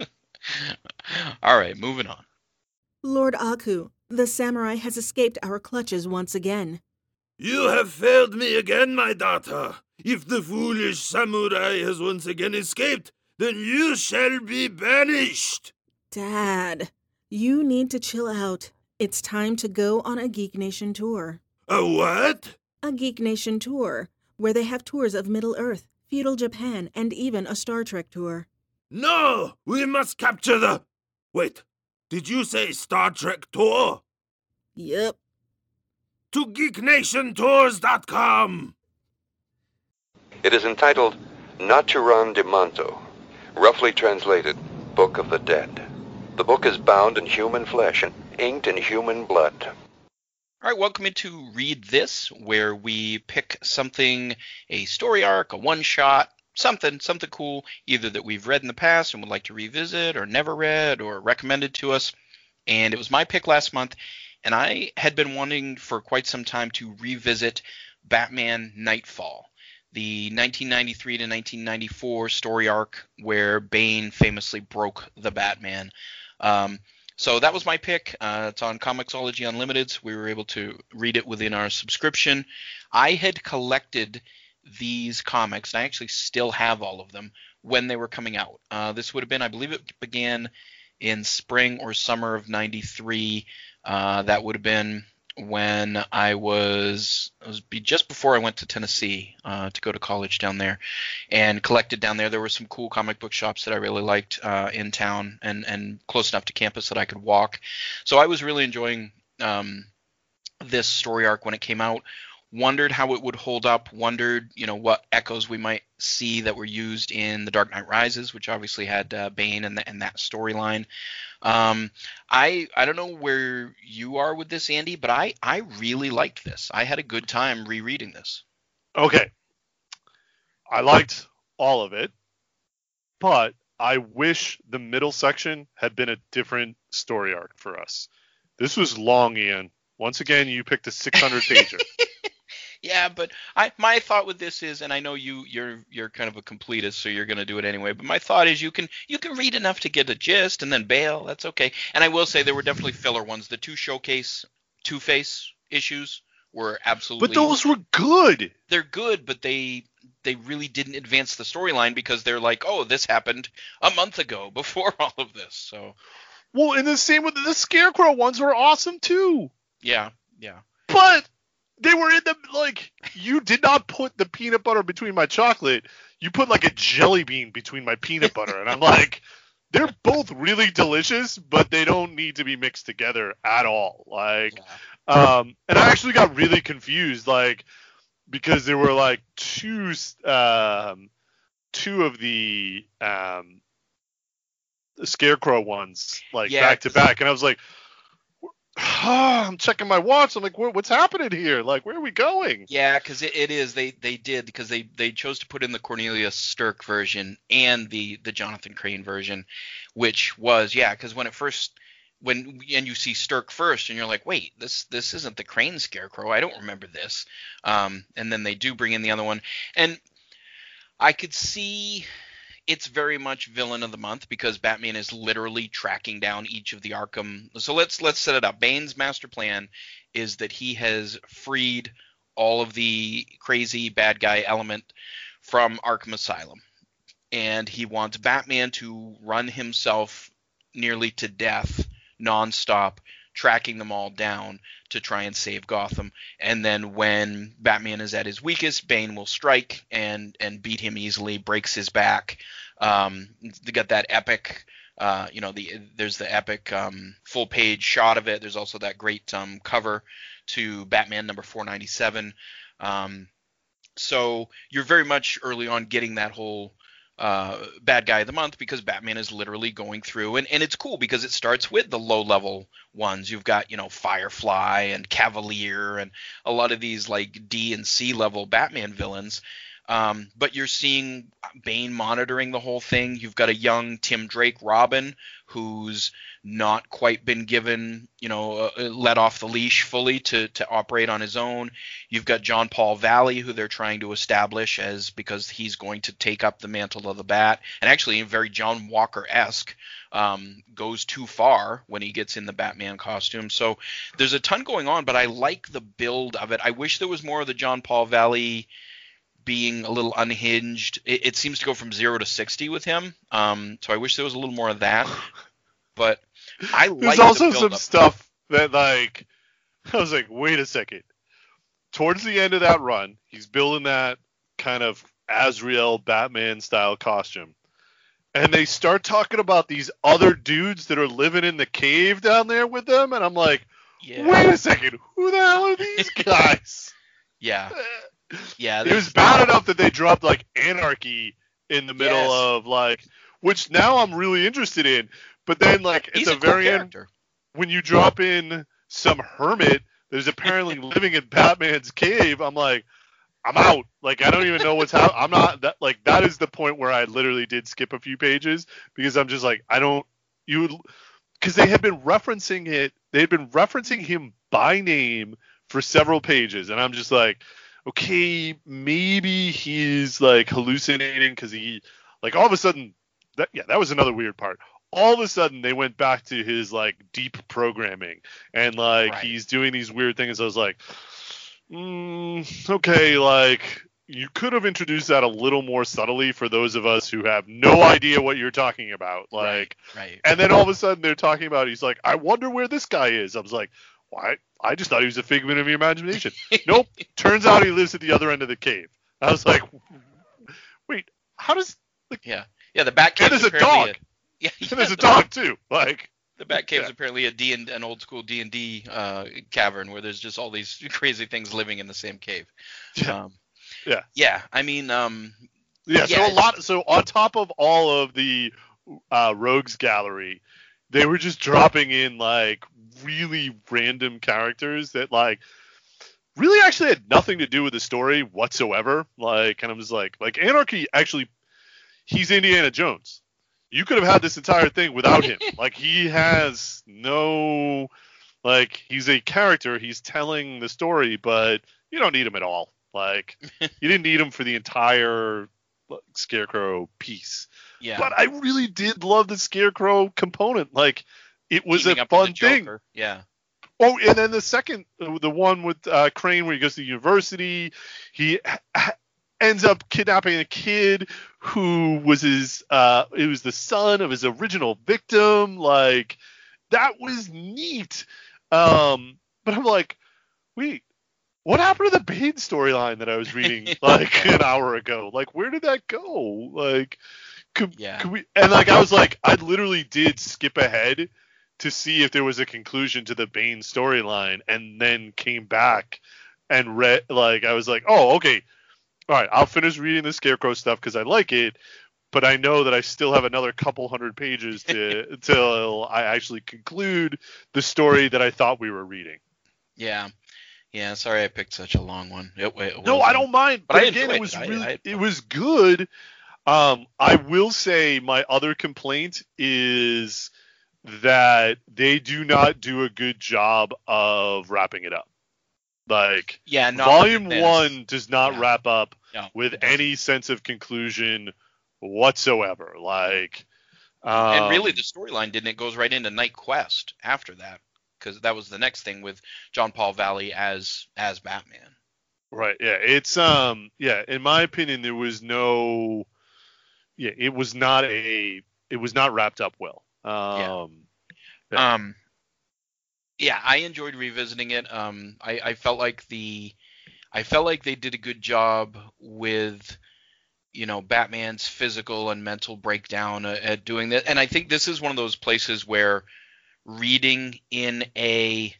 All right, moving on. Lord Aku, the samurai has escaped our clutches once again. You have failed me again, my daughter. If the foolish samurai has once again escaped, then you shall be banished. Dad, you need to chill out. It's time to go on a Geek Nation tour. A what? A Geek Nation tour, where they have tours of Middle Earth, feudal Japan, and even a Star Trek tour. No, we must capture the. Wait, did you say Star Trek tour? Yep. To geeknationtours.com. It is entitled Naturom Demonto, roughly translated, Book of the Dead. The book is bound in human flesh and inked in human blood. All right, welcome into Read This, where we pick something, a story arc, a one shot, something, something cool, either that we've read in the past and would like to revisit, or never read, or recommended to us. And it was my pick last month, and I had been wanting for quite some time to revisit Batman Knightfall, the 1993 to 1994 story arc where Bane famously broke the Batman. Um, so that was my pick. Uh, it's on Comixology Unlimited. We were able to read it within our subscription. I had collected these comics, and I actually still have all of them when they were coming out. Uh, this would have been, I believe, it began in spring or summer of '93. Uh, that would have been when I was, it was just before I went to Tennessee uh, to go to college down there, and collected down there. There were some cool comic book shops that I really liked uh, in town and and close enough to campus that I could walk. So I was really enjoying um, this story arc when it came out. Wondered how it would hold up. Wondered, you know, what echoes we might see that were used in The Dark Knight Rises, which obviously had uh, Bane and, the, and that storyline. Um, I I don't know where you are with this, Andy, but I I really liked this. I had a good time rereading this. Okay. I liked all of it, but I wish the middle section had been a different story arc for us. This was long, Ian. Once again, you picked a 600 pager. Yeah, but I my thought with this is, and I know you you're you're kind of a completist, so you're gonna do it anyway. But my thought is, you can you can read enough to get a gist and then bail. That's okay. And I will say there were definitely filler ones. The two showcase Two Face issues were absolutely. but those were good. they're good, but they they really didn't advance the storyline because they're like, oh, this happened a month ago before all of this. So Well, and the same with the Scarecrow ones were awesome too. yeah, yeah. But they were in the like you did not put the peanut butter between my chocolate. You put like a jelly bean between my peanut butter, and I'm like, they're both really delicious, but they don't need to be mixed together at all. Like, um, and I actually got really confused, like, because there were like two, um, two of the um, the scarecrow ones like Yeah, back to back, and I was like. I'm checking my watch. I'm like, what, what's happening here? Like, where are we going? Yeah, because it, it is. They they did because they they chose to put in the Cornelius Stirk version and the the Jonathan Crane version, which was yeah. Because when it first when and you see Stirk first and you're like, wait, this this isn't the Crane Scarecrow. I don't remember this. Um, and then they do bring in the other one, and I could see it's very much villain of the month because Batman is literally tracking down each of the Arkham. So let's let's set it up. Bane's master plan is that he has freed all of the crazy bad guy element from Arkham Asylum. And he wants Batman to run himself nearly to death nonstop, tracking them all down to try and save Gotham. And then when Batman is at his weakest, Bane will strike and and beat him easily, breaks his back. Um, they got that epic uh, you know, the there's the epic um, full page shot of it. There's also that great um, cover to Batman number 497. Um, so you're very much early on getting that whole uh, bad guy of the month because Batman is literally going through, and, and it's cool because it starts with the low level ones. You've got you know Firefly and Cavalier and a lot of these like D and C level Batman villains. Um, but you're seeing Bane monitoring the whole thing. You've got a young Tim Drake Robin who's not quite been given, you know, uh, let off the leash fully to to operate on his own. You've got John Paul Valley who they're trying to establish as because he's going to take up the mantle of the Bat, and actually very John Walker esque. Um, goes too far when he gets in the Batman costume. So there's a ton going on, but I like the build of it. I wish there was more of the John Paul Valley being a little unhinged. It, it seems to go from zero to sixty with him. Um, so I wish there was a little more of that. But I like There's the also some build-up. stuff that like I was like, wait a second. Towards the end of that run, he's building that kind of Azrael Batman style costume. And they start talking about these other dudes that are living in the cave down there with them, and I'm like, Yeah. wait a second, who the hell are these guys? Yeah. Yeah. it was bad enough that they dropped like anarchy in the middle Yes. of like which now I'm really interested in. But then like at He's the a cool very end when you drop in some hermit that is apparently living in Batman's cave, I'm like, I'm out. Like I don't even know what's happening. I'm not that like that is the point where I literally did skip a few pages because I'm just like I don't you because they had been referencing it. They had been referencing him by name for several pages, and I'm just like, okay, maybe he's like hallucinating because he like all of a sudden that yeah that was another weird part all of a sudden they went back to his like deep programming and like Right. he's doing these weird things i was like mm, okay like you could have introduced that a little more subtly for those of us who have no idea what you're talking about like Right. and then all of a sudden they're talking about he's like i wonder where this guy is i was like why i just thought he was a figment of your imagination nope turns out he lives at the other end of the cave i was like wait how does Yeah. Yeah. The Batcave and there's a dog yeah, and there's a dog too like The Batcave is Yeah. apparently a D and an old school D and D uh, cavern where there's just all these crazy things living in the same cave. Yeah. Um, Yeah. Yeah. I mean, um, Yeah, Yeah. so a lot. So on top of all of the uh, rogues gallery, they were just dropping in like really random characters that like really actually had nothing to do with the story whatsoever. Like, and I'm just like, like Anarchy actually, he's Indiana Jones. You could have had this entire thing without him. like, he has no, like, he's a character. He's telling the story, but you don't need him at all. Like, you didn't need him for the entire like, Scarecrow piece. yeah. But I really did love the Scarecrow component. Like, it was a up with the fun thing. Yeah. Oh, and then the second, the one with uh, Crane, where he goes to university, he ha- ends up kidnapping a kid who was his, uh, it was the son of his original victim. Like, that was neat. Um, but I'm like, wait, what happened to the Bane storyline that I was reading like an hour ago? Like, where did that go? Like, could, Yeah. could we? And like, I was like, I literally did skip ahead to see if there was a conclusion to the Bane storyline, and then came back and read. Like, I was like, oh, okay, all right, I'll finish reading the Scarecrow stuff because I like it. But I know that I still have another couple hundred pages to till I actually conclude the story that I thought we were reading. Yeah. Yeah. Sorry, I picked such a long one. It, it No, I don't mind. but But, again, it was it. I- really, I- it was good. Um, I will say my other complaint is that they do not do a good job of wrapping it up. Like Yeah. Volume one does not Yeah. wrap up No, with any sense of conclusion whatsoever. Like, um, and really, the storyline didn't. It goes right into KnightQuest after that, because that was the next thing with John Paul Valley as as Batman. Right. Yeah. It's um. Yeah. In my opinion, there was no. Yeah. It was not a. It was not wrapped up well. Um. Yeah. Um, yeah, I enjoyed revisiting it. Um, I, I felt like the, I felt like they did a good job with, you know, Batman's physical and mental breakdown uh, at doing that. And I think this is one of those places where reading in a,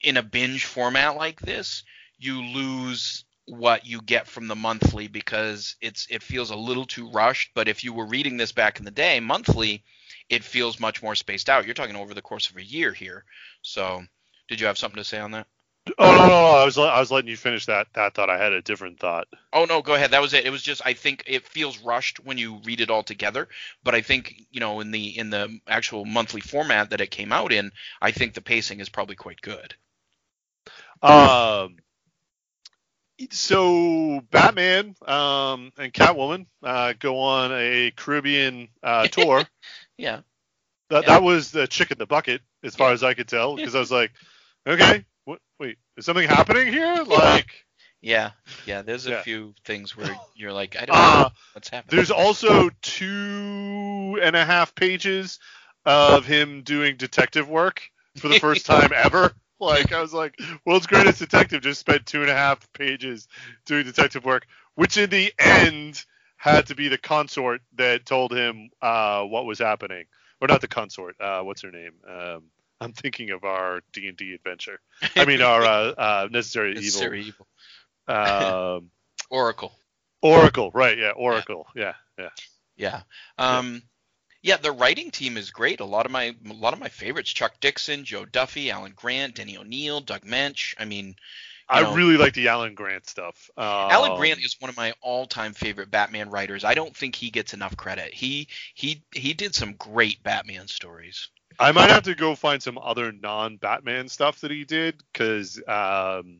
in a binge format like this, you lose what you get from the monthly because it's it feels a little too rushed. But if you were reading this back in the day, monthly, it feels much more spaced out. You're talking over the course of a year here. So, did you have something to say on that? Oh no, no, no, I was I was letting you finish that that thought. I had a different thought. Oh no, go ahead. That was it. It was just I think it feels rushed when you read it all together, but I think you know in the in the actual monthly format that it came out in, I think the pacing is probably quite good. Um, so Batman um, and Catwoman uh, go on a Caribbean uh, tour. yeah. That, Yeah. that was the chick in the bucket, as far as I could tell, because I was like, okay, what, wait, is something happening here? Like, Yeah, yeah. There's a Yeah. few things where you're like, I don't know uh, what's happening. there's also two and a half pages of him doing detective work for the first time ever. Like, I was like, world's greatest detective just spent two and a half pages doing detective work, which in the end had to be the consort that told him uh, what was happening, or not the consort. Uh, what's her name? Um, I'm thinking of our D and D adventure. I mean, our uh, uh, necessary, Necessary evil. evil. Um, Oracle. Oracle, right? Yeah, Oracle. Yeah, yeah. Yeah. Um, yeah, the writing team is great. A lot of my a lot of my favorites: Chuck Dixon, Jo Duffy, Alan Grant, Denny O'Neil, Doug Moench. I mean, I know, really like the Alan Grant stuff. Um, Alan Grant is one of my all-time favorite Batman writers. I don't think he gets enough credit. He he he did some great Batman stories. I might have to go find some other non-Batman stuff that he did because um,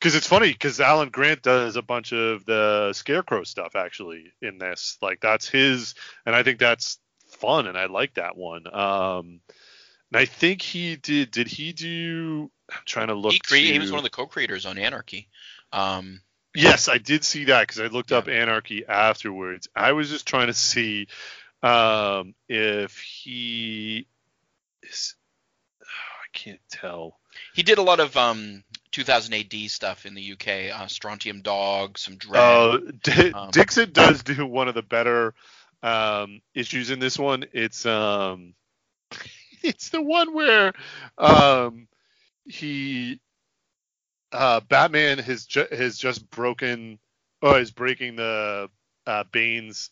because it's funny because Alan Grant does a bunch of the Scarecrow stuff actually in this. Like that's his, and I think that's fun, and I like that one. Um, and I think he did. Did he do? I'm trying to look. He, crea- he was one of the co-creators on Anarchy. Um, Yes, I did see that because I looked up Anarchy afterwards. I was just trying to see um, if he is. I can't tell. he did a lot of um 2000 AD stuff in the UK. Uh, Strontium Dog, some Dredd. Uh, D- Um, Dixon does do one of the better um, issues in this one. It's um, it's the one where um, he uh, Batman has ju- has just broken or is breaking the uh, Bane's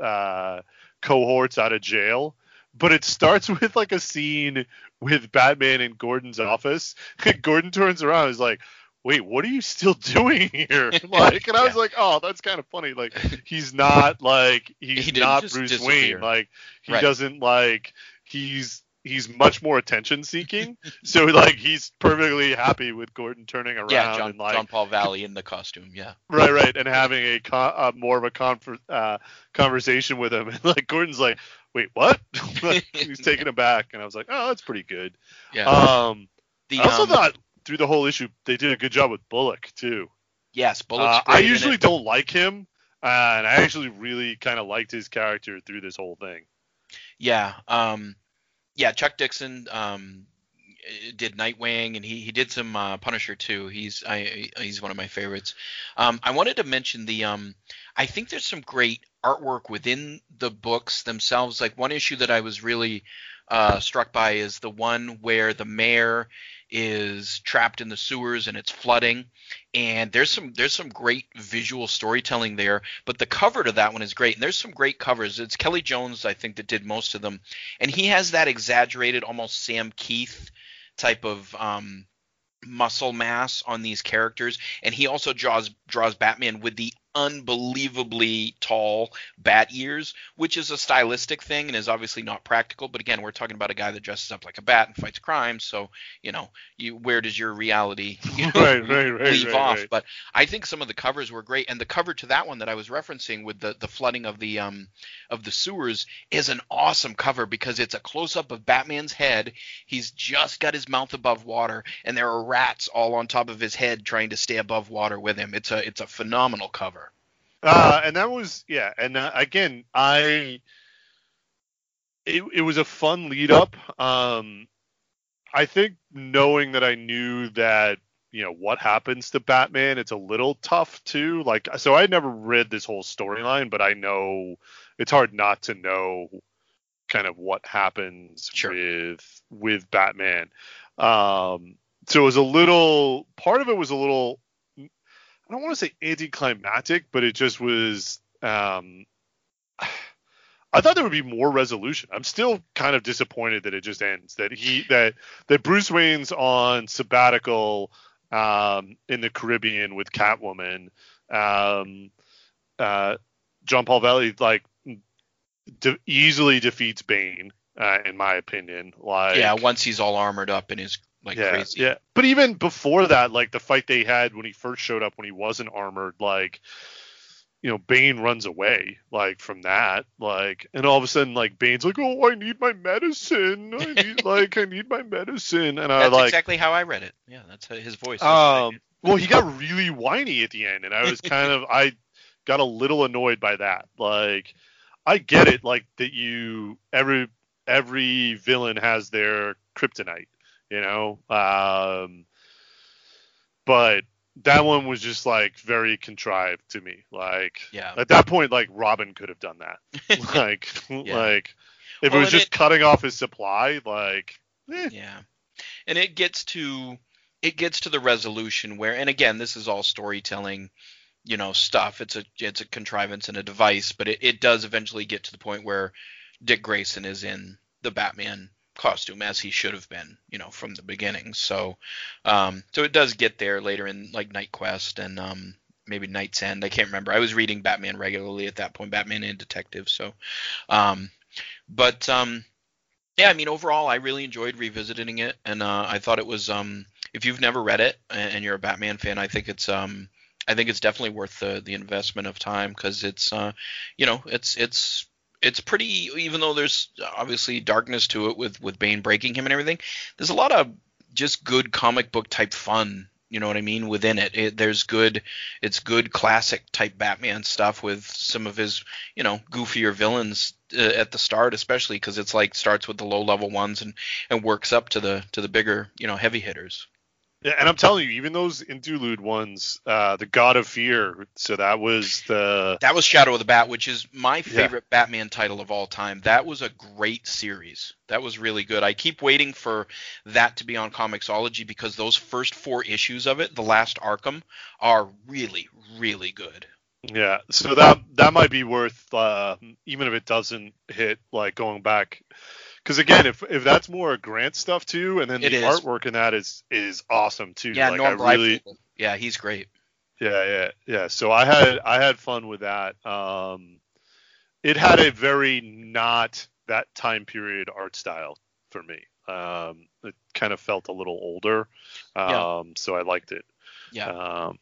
uh, cohorts out of jail. But it starts with like a scene with Batman in Gordon's office. Gordon turns around is like, wait, what are you still doing here? Like, and I was like, oh, that's kind of funny. Like, he's not like he's He didn't Bruce disappear. Wayne. Like, he Right. doesn't like he's he's much more attention seeking. so like he's perfectly happy with Gordon turning around yeah, John, and like John Paul Valley in the costume. Yeah. right right and having a con- uh, more of a confer- uh, conversation with him and like Gordon's like wait what he's taken aback and I was like oh that's pretty good Yeah. um The, I also um, thought through the whole issue they did a good job with Bullock too yes, Bullock. uh, I usually don't like him uh, and I actually really kind of liked his character through this whole thing Yeah. Um, yeah, Chuck Dixon um, did Nightwing, and he, he did some uh, Punisher too. He's I he's one of my favorites. Um, I wanted to mention the um, I think there's some great artwork within the books themselves. Like one issue that I was really uh, struck by is the one where the mayor is trapped in the sewers and it's flooding. And there's some there's some great visual storytelling there but the cover to that one is great. And there's some great covers. It's kelley jones i think that did most of them. And he has that exaggerated almost sam kieth type of um muscle mass on these characters. And he also draws draws batman with the unbelievably tall bat ears which is a stylistic thing and is obviously not practical. But again we're talking about a guy that dresses up like a bat and fights crime. So you know you where does your reality you know, Right, right, right, leave right, off? Right. but i think some of the covers were great. And the cover to that one that i was referencing with the the flooding of the um of the sewers is an awesome cover because it's a close up of batman's head. He's just got his mouth above water and there are rats all on top of his head trying to stay above water with him. It's a it's a phenomenal cover Uh, and that was yeah, and uh, again, I it, it was a fun lead up. Um, I think knowing that I knew that you know what happens to Batman, it's a little tough too. Like, so I never read this whole storyline, but I know it's hard not to know kind of what happens with with Batman. Um, so it was a little part of it was a little I don't want to say anticlimactic, but it just was. Um, I thought there would be more resolution. I'm still kind of disappointed that it just ends. That he that that Bruce Wayne's on sabbatical um, in the Caribbean with Catwoman. Um, uh, John Paul Valley like de- easily defeats Bane, uh, in my opinion. Like yeah, once he's all armored up and is like yeah, crazy. yeah. But even before that, like the fight they had when he first showed up when he wasn't armored, like you know, Bane runs away like from that, like, and all of a sudden, like Bane's like, "Oh, I need my medicine. I need like I need my medicine," and I That's like, exactly how I read it. Yeah, that's his voice. um, well, he got really whiny at the end, and I was kind of I got a little annoyed by that. Like, I get it, like that you every every villain has their kryptonite, you know, um, but that one was just like very contrived to me. Like, Yeah. at that point, like Robin could have done that. like, Yeah. like if Well, it was just it- cutting off his supply, like, eh. Yeah. And it gets to it gets to the resolution where and again this is all storytelling, you know, stuff. It's a it's a contrivance and a device, but it, it does eventually get to the point where Dick Grayson is in the Batman costume as he should have been, you know, from the beginning. So um so it does get there later in like KnightQuest and um maybe KnightsEnd. I can't remember. I was reading Batman regularly at that point, Batman and Detective, so um but um yeah, I mean, overall, I really enjoyed revisiting it, and uh, I thought it was. Um, if you've never read it and you're a Batman fan, I think it's. Um, I think it's definitely worth the the investment of time because it's. Uh, you know, it's it's it's pretty. Even though there's obviously darkness to it with with Bane breaking him and everything, there's a lot of just good comic book type fun. You know what I mean? Within it, it there's good. It's good classic type Batman stuff with some of his, you know, goofier villains uh, at the start, especially because it's like starts with the low level ones and and works up to the to the bigger, you know, heavy hitters. Yeah, and I'm telling you, even those interlude ones, uh, the God of Fear. So that was the That was Shadow of the Bat, which is my favorite Batman title of all time. That was a great series. That was really good. I keep waiting for that to be on Comixology because those first four issues of it, the last Arkham, are really, really good. yeah. So that that might be worth uh, even if it doesn't hit like going back. Because again, if if that's more of Grant stuff too, and then It the is. artwork in that is is awesome too. Yeah, like, Norm I really. Yeah, he's great. Yeah, yeah, yeah. So I had I had fun with that. Um, it had a very not that time period art style for me. Um, it kind of felt a little older. Um, Yeah. so I liked it. Yeah. Um,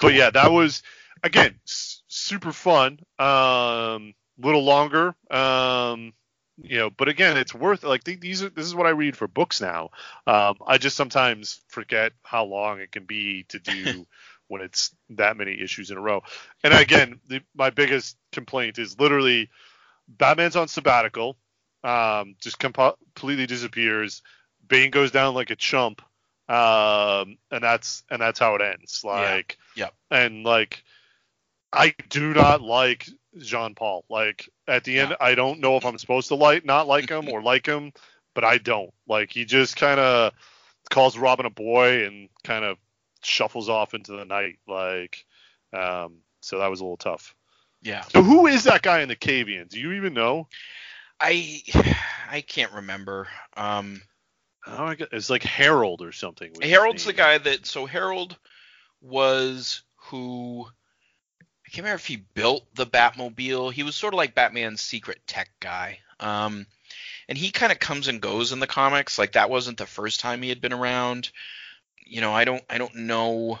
but yeah, that was again s- super fun. Um, a little longer. Um, you know, but again, it's worth like th- these are this is what I read for books now. Um, I just sometimes forget how long it can be to do when it's that many issues in a row. And again, the, my biggest complaint is literally Batman's on sabbatical, um, just compo- completely disappears. Bane goes down like a chump, um, and that's and that's how it ends. Like, Yep. and like, I do not like Jean Paul. Like at the end, I don't know if I'm supposed to like not like him or like him, but I don't. Like he just kind of calls Robin a boy and kind of shuffles off into the night. Like, um, so that was a little tough. Yeah. So who is that guy in the Cavian? Do you even know? I I can't remember. Um, Oh, I get, it's like Harold or something. Harold's the guy that so Harold was who I can't remember if he built the Batmobile. He was sort of like Batman's secret tech guy. Um, and he kind of comes and goes in the comics. Like that wasn't the first time he had been around. You know, I don't I don't know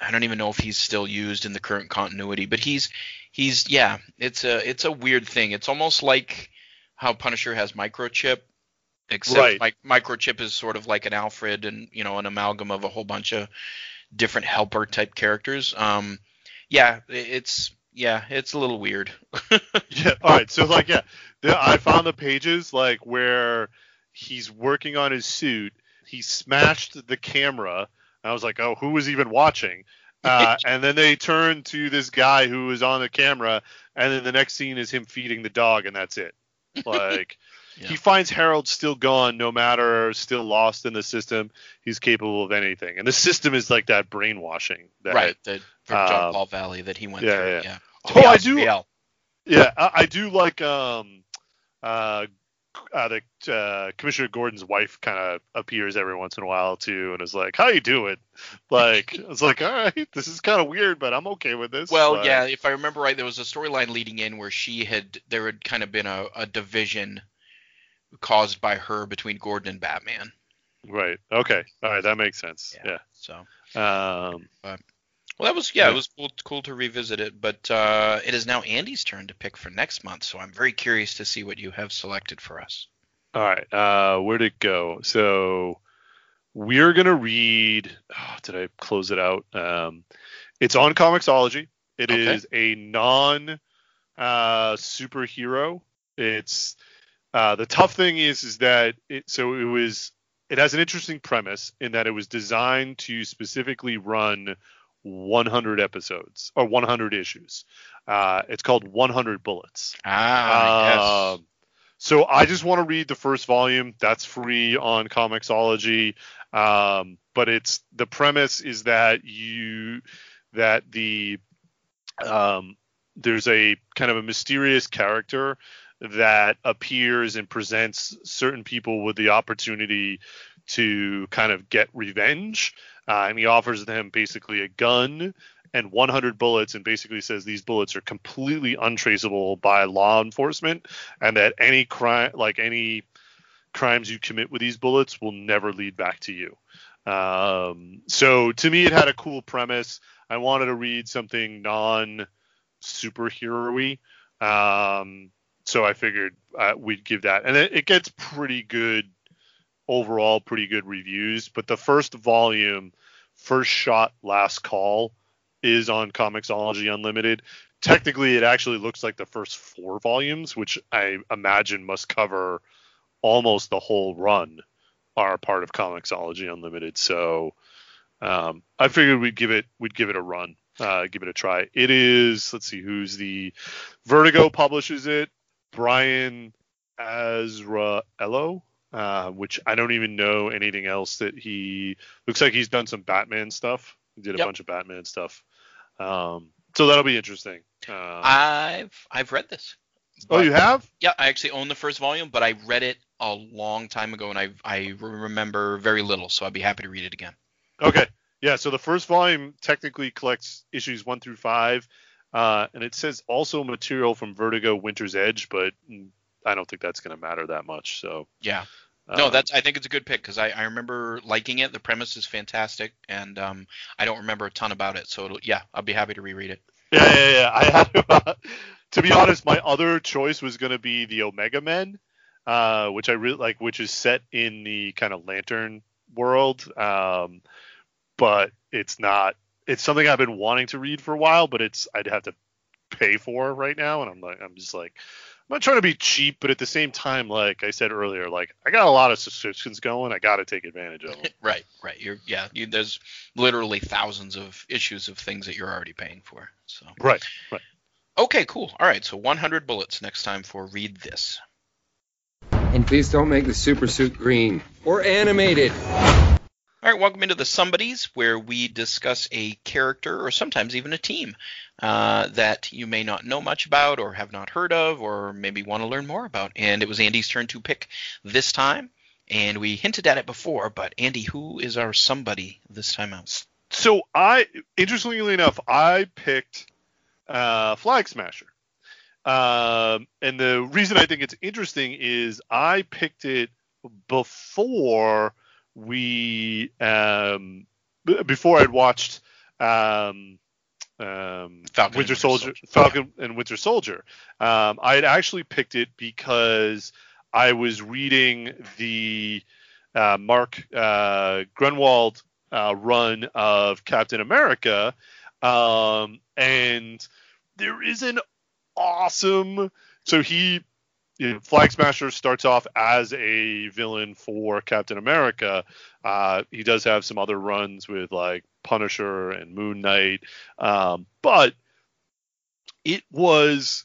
I don't even know if he's still used in the current continuity, but he's he's yeah, it's a it's a weird thing. It's almost like how Punisher has microchip except Right. mi- microchip is sort of like an Alfred and you know an amalgam of a whole bunch of different helper type characters. Um, yeah, it's yeah, it's a little weird. Yeah. All right. So like, yeah, the, I found the pages like where he's working on his suit. He smashed the camera. I was like, oh, who was even watching? Uh, and then they turn to this guy who is on the camera, and then the next scene is him feeding the dog, and that's it. Like. Yeah. He finds Harold still gone, no matter still lost in the system. He's capable of anything, and the system is like that brainwashing. That, right, the, from John um, Paul Valley that he went yeah, through. yeah. Yeah. Oh, I do. Yeah. Yeah, I, I do like um uh, uh the uh, Commissioner Gordon's wife kind of appears every once in a while too, and is like, "How you doing?" Like it's like, all right, this is kind of weird, but I'm okay with this. Well, but- yeah, if I remember right, there was a storyline leading in where she had there had kind of been a, a division caused by her between Gordon and Batman. Right. Okay. All right. That makes sense. Yeah. Yeah. So, Um. Well, that was yeah, it was cool, cool to revisit it. But uh, it is now Andy's turn to pick for next month, so I'm very curious to see what you have selected for us. All right. Uh, where'd it go? So we're gonna read. Oh, did I close it out? Um, it's on Comixology. It Okay. is a non uh, superhero. It's uh, the tough thing is is that it so it was it has an interesting premise in that it was designed to specifically run 100 episodes or 100 issues. Uh, it's called 100 Bullets. Ah, Um, So I just want to read the first volume. That's free on Comixology. Um, but it's the premise is that you that the um, there's a kind of a mysterious character that appears and presents certain people with the opportunity to kind of get revenge. Uh, and he offers them basically a gun and 100 bullets and basically says these bullets are completely untraceable by law enforcement and that any crime like any crimes you commit with these bullets will never lead back to you. Um, so to me it had a cool premise. I wanted to read something non superhero-y um, so i figured uh, we'd give that. And it, it gets pretty good overall pretty good reviews but the first volume first shot last call is on Comixology Unlimited. Technically, it actually looks like the first four volumes, which I imagine must cover almost the whole run, are part of Comixology Unlimited. So um, I figured we'd give it we'd give it a run, uh, give it a try. It is let's see who's the Vertigo publishes it. Brian Azzarello, uh, which I don't even know anything else that he looks like he's done some Batman stuff. He did a Yep. bunch of Batman stuff. Um, so that'll be interesting. Um, I've I've read this. oh, you have? Yeah, I actually own the first volume, but I read it a long time ago, and I I remember very little, so I'd be happy to read it again. Okay. Yeah. So the first volume technically collects issues one through five, uh, and it says also material from Vertigo Winter's Edge, but mm, I don't think that's going to matter that much. So. Yeah. No, um, that's I think it's a good pick because I, I remember liking it. The premise is fantastic, and um, I don't remember a ton about it. So it'll, yeah, I'll be happy to reread it. Yeah, yeah, yeah. I had to, uh, to be honest, my other choice was going to be the Omega Men, uh, which I really like, which is set in the kind of Lantern world. Um, but it's not. It's something I've been wanting to read for a while, but it's I'd have to pay for right now, and I'm like, I'm just like, not trying to be cheap, but at the same time, like I said earlier, like I got a lot of subscriptions going, I got to take advantage of them. Right, right. You're yeah. You, there's literally thousands of issues of things that you're already paying for. So right, right. okay, cool. All right, so 100 bullets next time for read this. And please don't make the super suit green or animated. All right, welcome into the Somebodies, where we discuss a character or sometimes even a team uh, that you may not know much about or have not heard of or maybe want to learn more about. And it was Andy's turn to pick this time, and we hinted at it before, but Andy, who is our somebody this time out? So I, interestingly enough, I picked uh, Flag Smasher. Um, and the reason I think it's interesting is I picked it before we, um, b- before I'd watched um, um, Falcon Winter Soldier, Soldier. Falcon and Winter Soldier. Um, I had actually picked it because I was reading the uh, Mark uh, Gruenwald uh, run of Captain America, um, and there is an awesome. So he, you know, Flag Smasher starts off as a villain for Captain America. Uh, he does have some other runs with like Punisher and Moon Knight, um, but it was,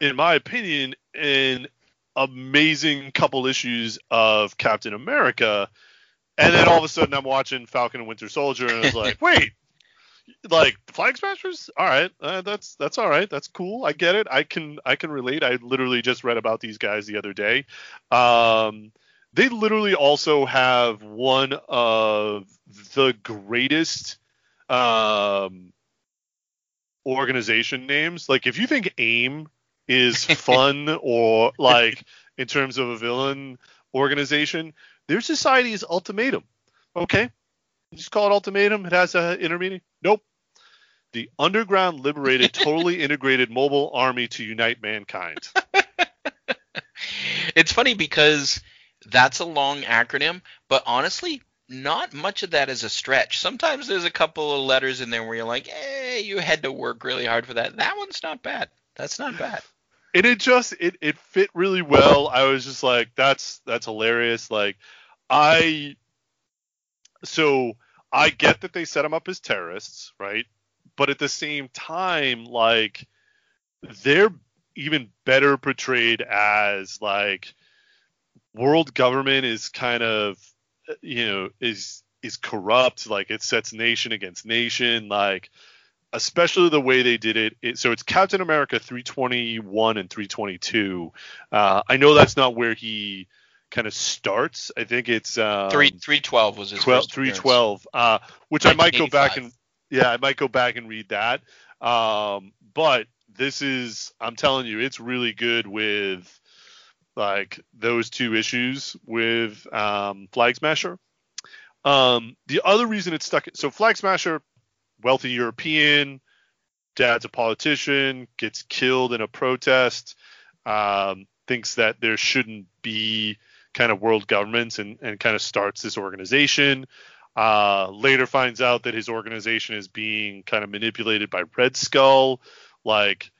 in my opinion, an amazing couple issues of Captain America. And then all of a sudden, I'm watching Falcon and Winter Soldier, and I was like, wait, like flag smashers? All right. Uh, that's that's all right. That's cool. I get it. I can i can relate. I literally just read about these guys the other day. Um they literally also have one of the greatest um organization names. Like if you think aim is fun or like in terms of a villain organization their society is ultimatum. Okay? You just call it ultimatum. It has a inner meaning nope the underground liberated totally integrated mobile army to unite mankind It's funny because that's a long acronym, but honestly, not much of that is a stretch. Sometimes there's a couple of letters in there where you're like, hey, you had to work really hard for that. That one's not bad. That's not bad. and it just it it fit really well. I was just like, that's that's hilarious. Like I so I get that they set them up as terrorists, right? But at the same time, like they're even better portrayed as like world government is kind of you know is is corrupt like it sets nation against nation like especially the way they did it, it so it's captain america 321 and 322 uh, i know that's not where he kind of starts. I think it's um, Three three twelve was his 12 first appearance. 312 uh, which i might go back and yeah i might go back and read that. Um, but this is i'm telling you it's really good with like those two issues with um, flag smasher. Um, the other reason it's stuck so flag smasher wealthy european dad's a politician gets killed in a protest um, thinks that there shouldn't be kind of world governments and, and kind of starts this organization. Uh, later finds out that his organization is being kind of manipulated by red skull like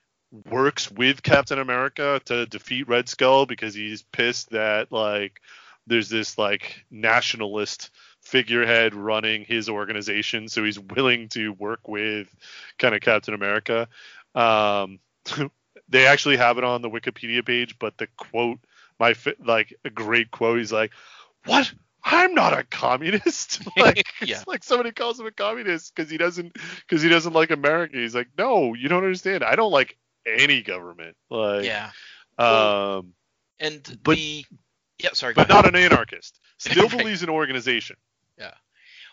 works with captain america to defeat red skull because he's pissed that like there's this like nationalist figurehead running his organization so he's willing to work with kind of captain america. Um they actually have it on the wikipedia page but the quote my like a great quote he's like what i'm not a communist like Yeah. it's like somebody calls him a communist because he doesn't because he doesn't like america he's like no you don't understand i don't like any government like Yeah. um And But- the yeah, sorry. but not an anarchist still Right. believes in organization Yeah.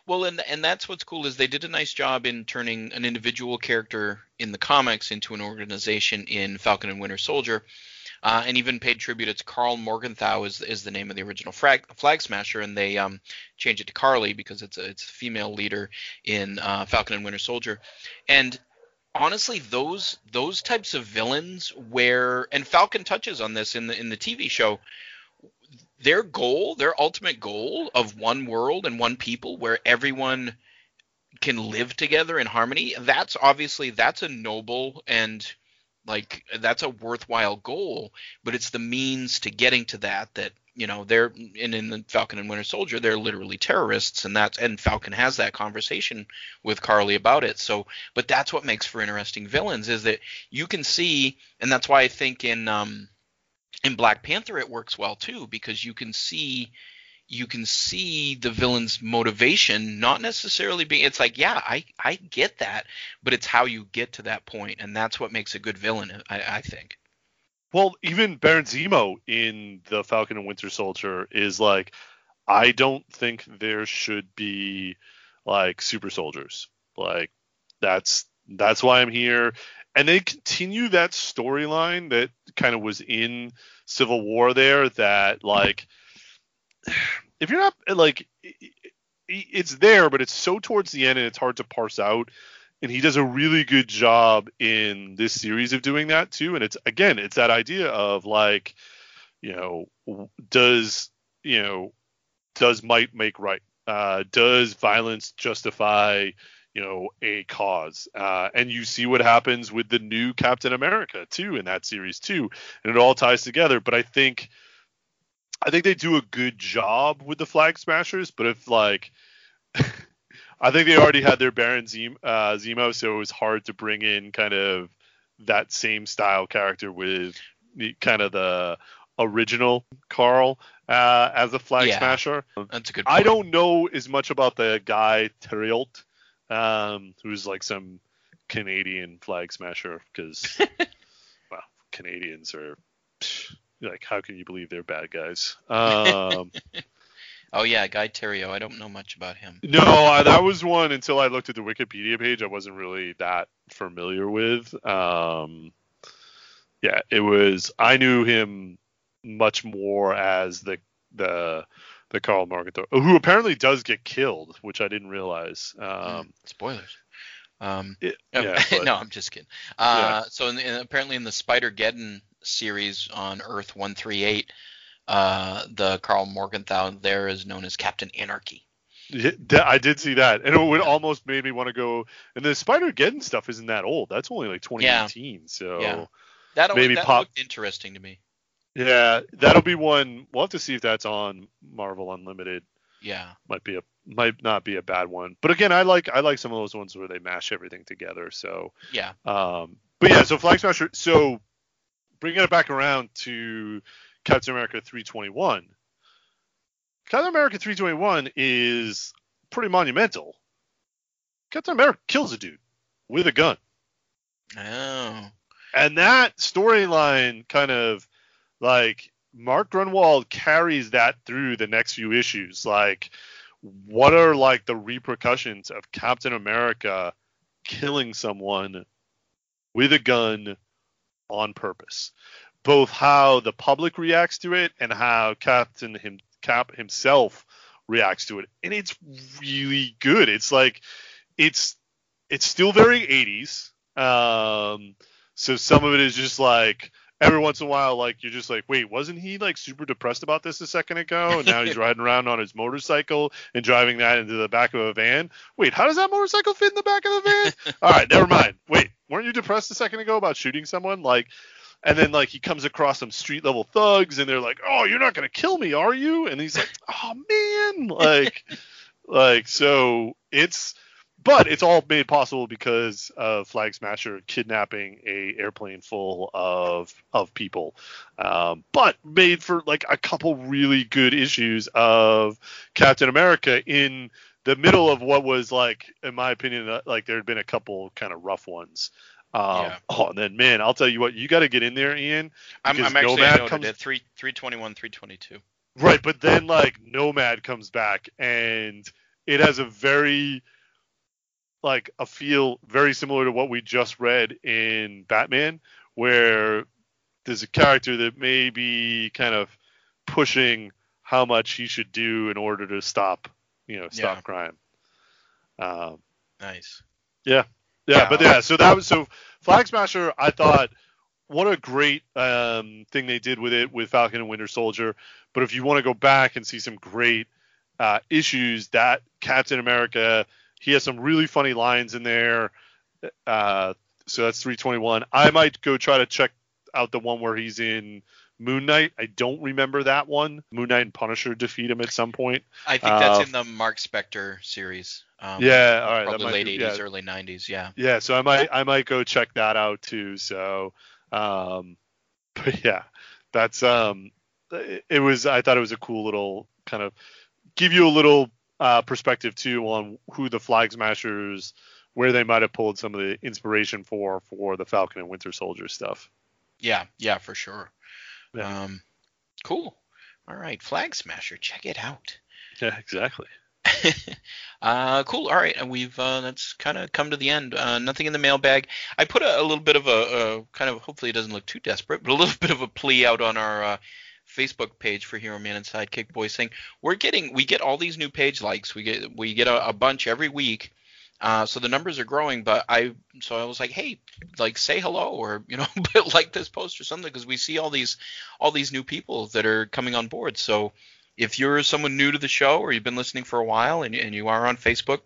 Well, and and that's what's cool is they did a nice job in turning an individual character in the comics into an organization in Falcon and Winter Soldier, uh, and even paid tribute. It's Carl Morgenthau is is the name of the original flag, flag smasher, and they um, changed it to Carly because it's a it's a female leader in uh, Falcon and Winter Soldier, and honestly those those types of villains where and Falcon touches on this in the in the TV show their goal, their ultimate goal of one world and one people where everyone can live together in harmony, that's obviously that's a noble and like that's a worthwhile goal, but it's the means to getting to that that you know they're and in the Falcon and Winter Soldier they're literally terrorists and that's and Falcon has that conversation with Carly about it. So but that's what makes for interesting villains is that you can see and that's why I think in um in Black Panther it works well too because you can see you can see the villain's motivation not necessarily being it's like yeah I I get that but it's how you get to that point and that's what makes a good villain I, I think Well, even Baron Zemo in the Falcon and Winter Soldier is like, I don't think there should be like super soldiers. Like that's that's why I'm here. And they continue that storyline that kind of was in Civil War there that like if you're not like it's there but it's so towards the end and it's hard to parse out. And he does a really good job in this series of doing that too. And it's again it's that idea of like you know does you know does might make right? Uh, does violence justify you know a cause? Uh, and you see what happens with the new captain america too in that series too. And it all ties together. But i think i think they do a good job with the flag smashers but if like I think they already had their Baron Zemo, uh, Zemo, so it was hard to bring in kind of that same style character with the, kind of the original Carl uh, as a flag Yeah. smasher. that's a good I don't know as much about the guy Thierrault um, who's like some Canadian flag smasher because well, Canadians are psh, like how can you believe they're bad guys? Um, Oh yeah, Guy Thierrault. I don't know much about him. no, I, that was one until I looked at the Wikipedia page. I wasn't really that familiar with. Um, yeah, it was. I knew him much more as the the the Carl Morgenthau, who apparently does get killed, which I didn't realize. Um, Spoilers. Um, it- oh, yeah, but- no, I'm just kidding. Uh, So in the, in, apparently in the Spider Geddon series on Earth 138, uh, the Carl Morgenthau there is known as Captain Anarchy. Yeah, I did see that, and it would almost made me want to go. And the Spider Geddon stuff isn't that old. That's only like 2018. So Yeah. That Maybe that pop- interesting to me. yeah, that'll be one. We'll have to see if that's on Marvel Unlimited. Yeah. Might be a might not be a bad one. But again, I like I like some of those ones where they mash everything together. So Yeah. um, but yeah, so Flag Smasher. So bringing it back around to Captain America 321. Captain America 321 is pretty monumental. Captain America kills a dude with a gun. Oh. And that storyline kind of like Mark Gruenwald carries that through the next few issues. Like, what are like the repercussions of Captain America killing someone with a gun on purpose? Both how the public reacts to it and how Captain him Cap himself reacts to it. And it's really good. It's like it's it's still very 80s. Um, so some of it is just like every once in a while, like you're just like, wait, wasn't he like super depressed about this a second ago? And now he's riding around on his motorcycle and driving that into the back of a van. Wait, how does that motorcycle fit in the back of the van? All right, never mind. Wait, weren't you depressed a second ago about shooting someone? Like, and then like he comes across some street level thugs and they're like, oh, you're not gonna kill me, are you? And he's like, oh man, like, like so it's but it's all made possible because of Flag Smasher kidnapping a airplane full of of people. Um, but made for like a couple really good issues of Captain America in the middle of what was like, in my opinion, uh, like there had been a couple kind of rough ones. Um, Yeah. Oh, and then man, I'll tell you what, you got to get in there, Ian. I'm, I'm actually Nomad comes- it three three twenty one three twenty two. Right, but then like Nomad comes back and it has a very like a feel very similar to what we just read in Batman, where there's a character that may be kind of pushing how much he should do in order to stop, you know, stop Yeah. crime. Um, Nice. yeah, yeah, but yeah, so that was so Flag Smasher. I thought what a great um, thing they did with it with Falcon and Winter Soldier. But if you want to go back and see some great uh, issues, that Captain America, he has some really funny lines in there. Uh, so that's 321. I might go try to check out the one where he's in Moon Knight. I don't remember that one. Moon Knight and Punisher defeat him at some point. I think that's Uh, in the Marc Spector series. Um, Yeah, all right, that Probably might late be- 80s, yeah. early 90s. Yeah. Yeah, so I might I might go check that out too. So, um, but yeah, that's um, it, it was I thought it was a cool little kind of give you a little uh, perspective too on who the Flag Smashers, where they might have pulled some of the inspiration for for the Falcon and Winter Soldier stuff. Yeah, yeah, for sure. Yeah. Um, cool. All right, Flag Smasher, check it out. Yeah, exactly. uh, cool. All right, and we've uh, that's kind of come to the end. Uh, nothing in the mailbag. I put a, a little bit of a, a kind of hopefully it doesn't look too desperate, but a little bit of a plea out on our uh, Facebook page for Hero Man and Sidekick Boys saying we're getting we get all these new page likes. We get we get a, a bunch every week. Uh, so the numbers are growing, but I so I was like, hey, like say hello or you know like this post or something because we see all these all these new people that are coming on board. So if you're someone new to the show or you've been listening for a while and, and you are on Facebook,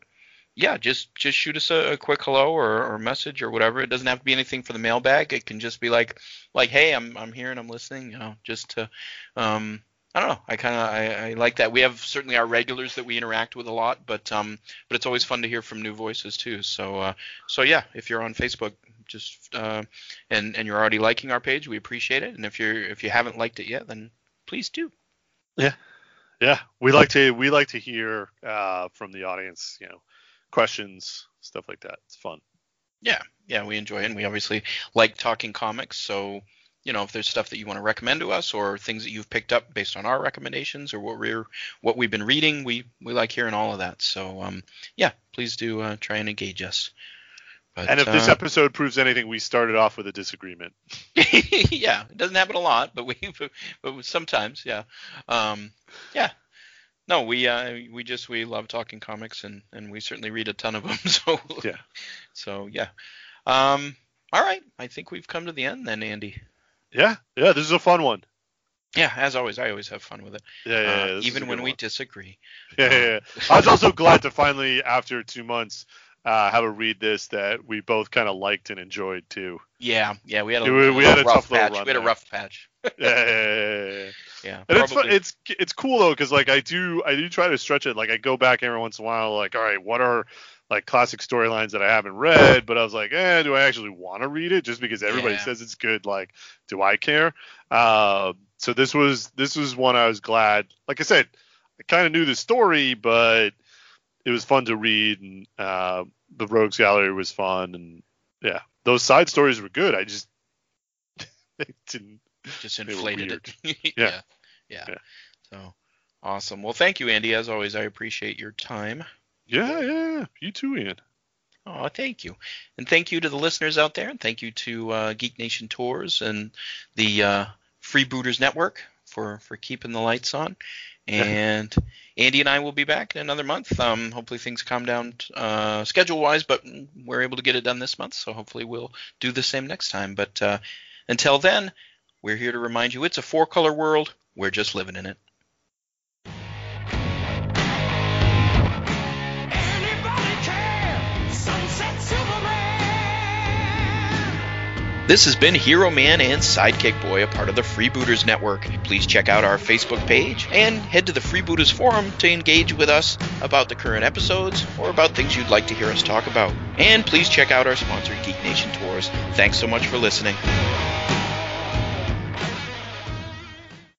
yeah, just just shoot us a, a quick hello or, or message or whatever. It doesn't have to be anything for the mailbag. It can just be like like hey, I'm I'm here and I'm listening. You know, just to um I don't know. I kind of I, I like that. We have certainly our regulars that we interact with a lot, but um but it's always fun to hear from new voices too. So uh so yeah, if you're on Facebook, just uh and and you're already liking our page, we appreciate it. And if you're if you haven't liked it yet, then please do. Yeah, we like to we like to hear uh, from the audience. You know, questions, stuff like that. It's fun. Yeah, yeah, we enjoy it, and we obviously like talking comics. So, you know, if there's stuff that you want to recommend to us, or things that you've picked up based on our recommendations, or what we're what we've been reading, we we like hearing all of that. So, um, yeah, please do uh, try and engage us. But, and if this uh, episode proves anything, we started off with a disagreement. yeah, it doesn't happen a lot, but we but sometimes, yeah, um, yeah. No, we uh, we just we love talking comics and and we certainly read a ton of them. So Yeah. so yeah. Um, all right, I think we've come to the end then, Andy. Yeah, yeah, this is a fun one. Yeah, as always, I always have fun with it. Yeah, yeah, Uh, yeah, a even when we disagree. Yeah, yeah, yeah. I was also glad to finally, after two months, uh, have a read this that we both kind of liked and enjoyed too. Yeah, yeah, we had a, we- we had a rough tough little patch. run we had a rough patch. Yeah, yeah, yeah, yeah, yeah. And it's probably- it's it's cool though because like I do I do try to stretch it. Like I go back every once in a while. Like all right, what are like classic storylines that I haven't read? But I was like, eh, do I actually want to read it? Just because everybody Yeah. says it's good, like, do I care? Uh, so this was this was one I was glad. Like I said, I kind of knew the story, but it was fun to read, and uh, the Rogues Gallery was fun, and yeah, those side stories were good. I just they didn't. Just inflated it. yeah. Yeah. yeah. Yeah. So awesome. Well, thank you, Andy. As always, I appreciate your time. Yeah, yeah, yeah. You too, Ian. Oh, thank you. And thank you to the listeners out there. And thank you to uh, Geek Nation Tours and the uh, Freebooters Network for, for keeping the lights on. And Andy and I will be back in another month. Um, hopefully things calm down uh, schedule wise, but we're able to get it done this month. So hopefully we'll do the same next time. But uh, until then, we're here to remind you it's a four color world. We're just living in it. This has been Hero Man and Sidekick Boy, a part of the Freebooters Network. Please check out our Facebook page and head to the Freebooters Forum to engage with us about the current episodes or about things you'd like to hear us talk about. And please check out our sponsor, Geek Nation Tours. Thanks so much for listening.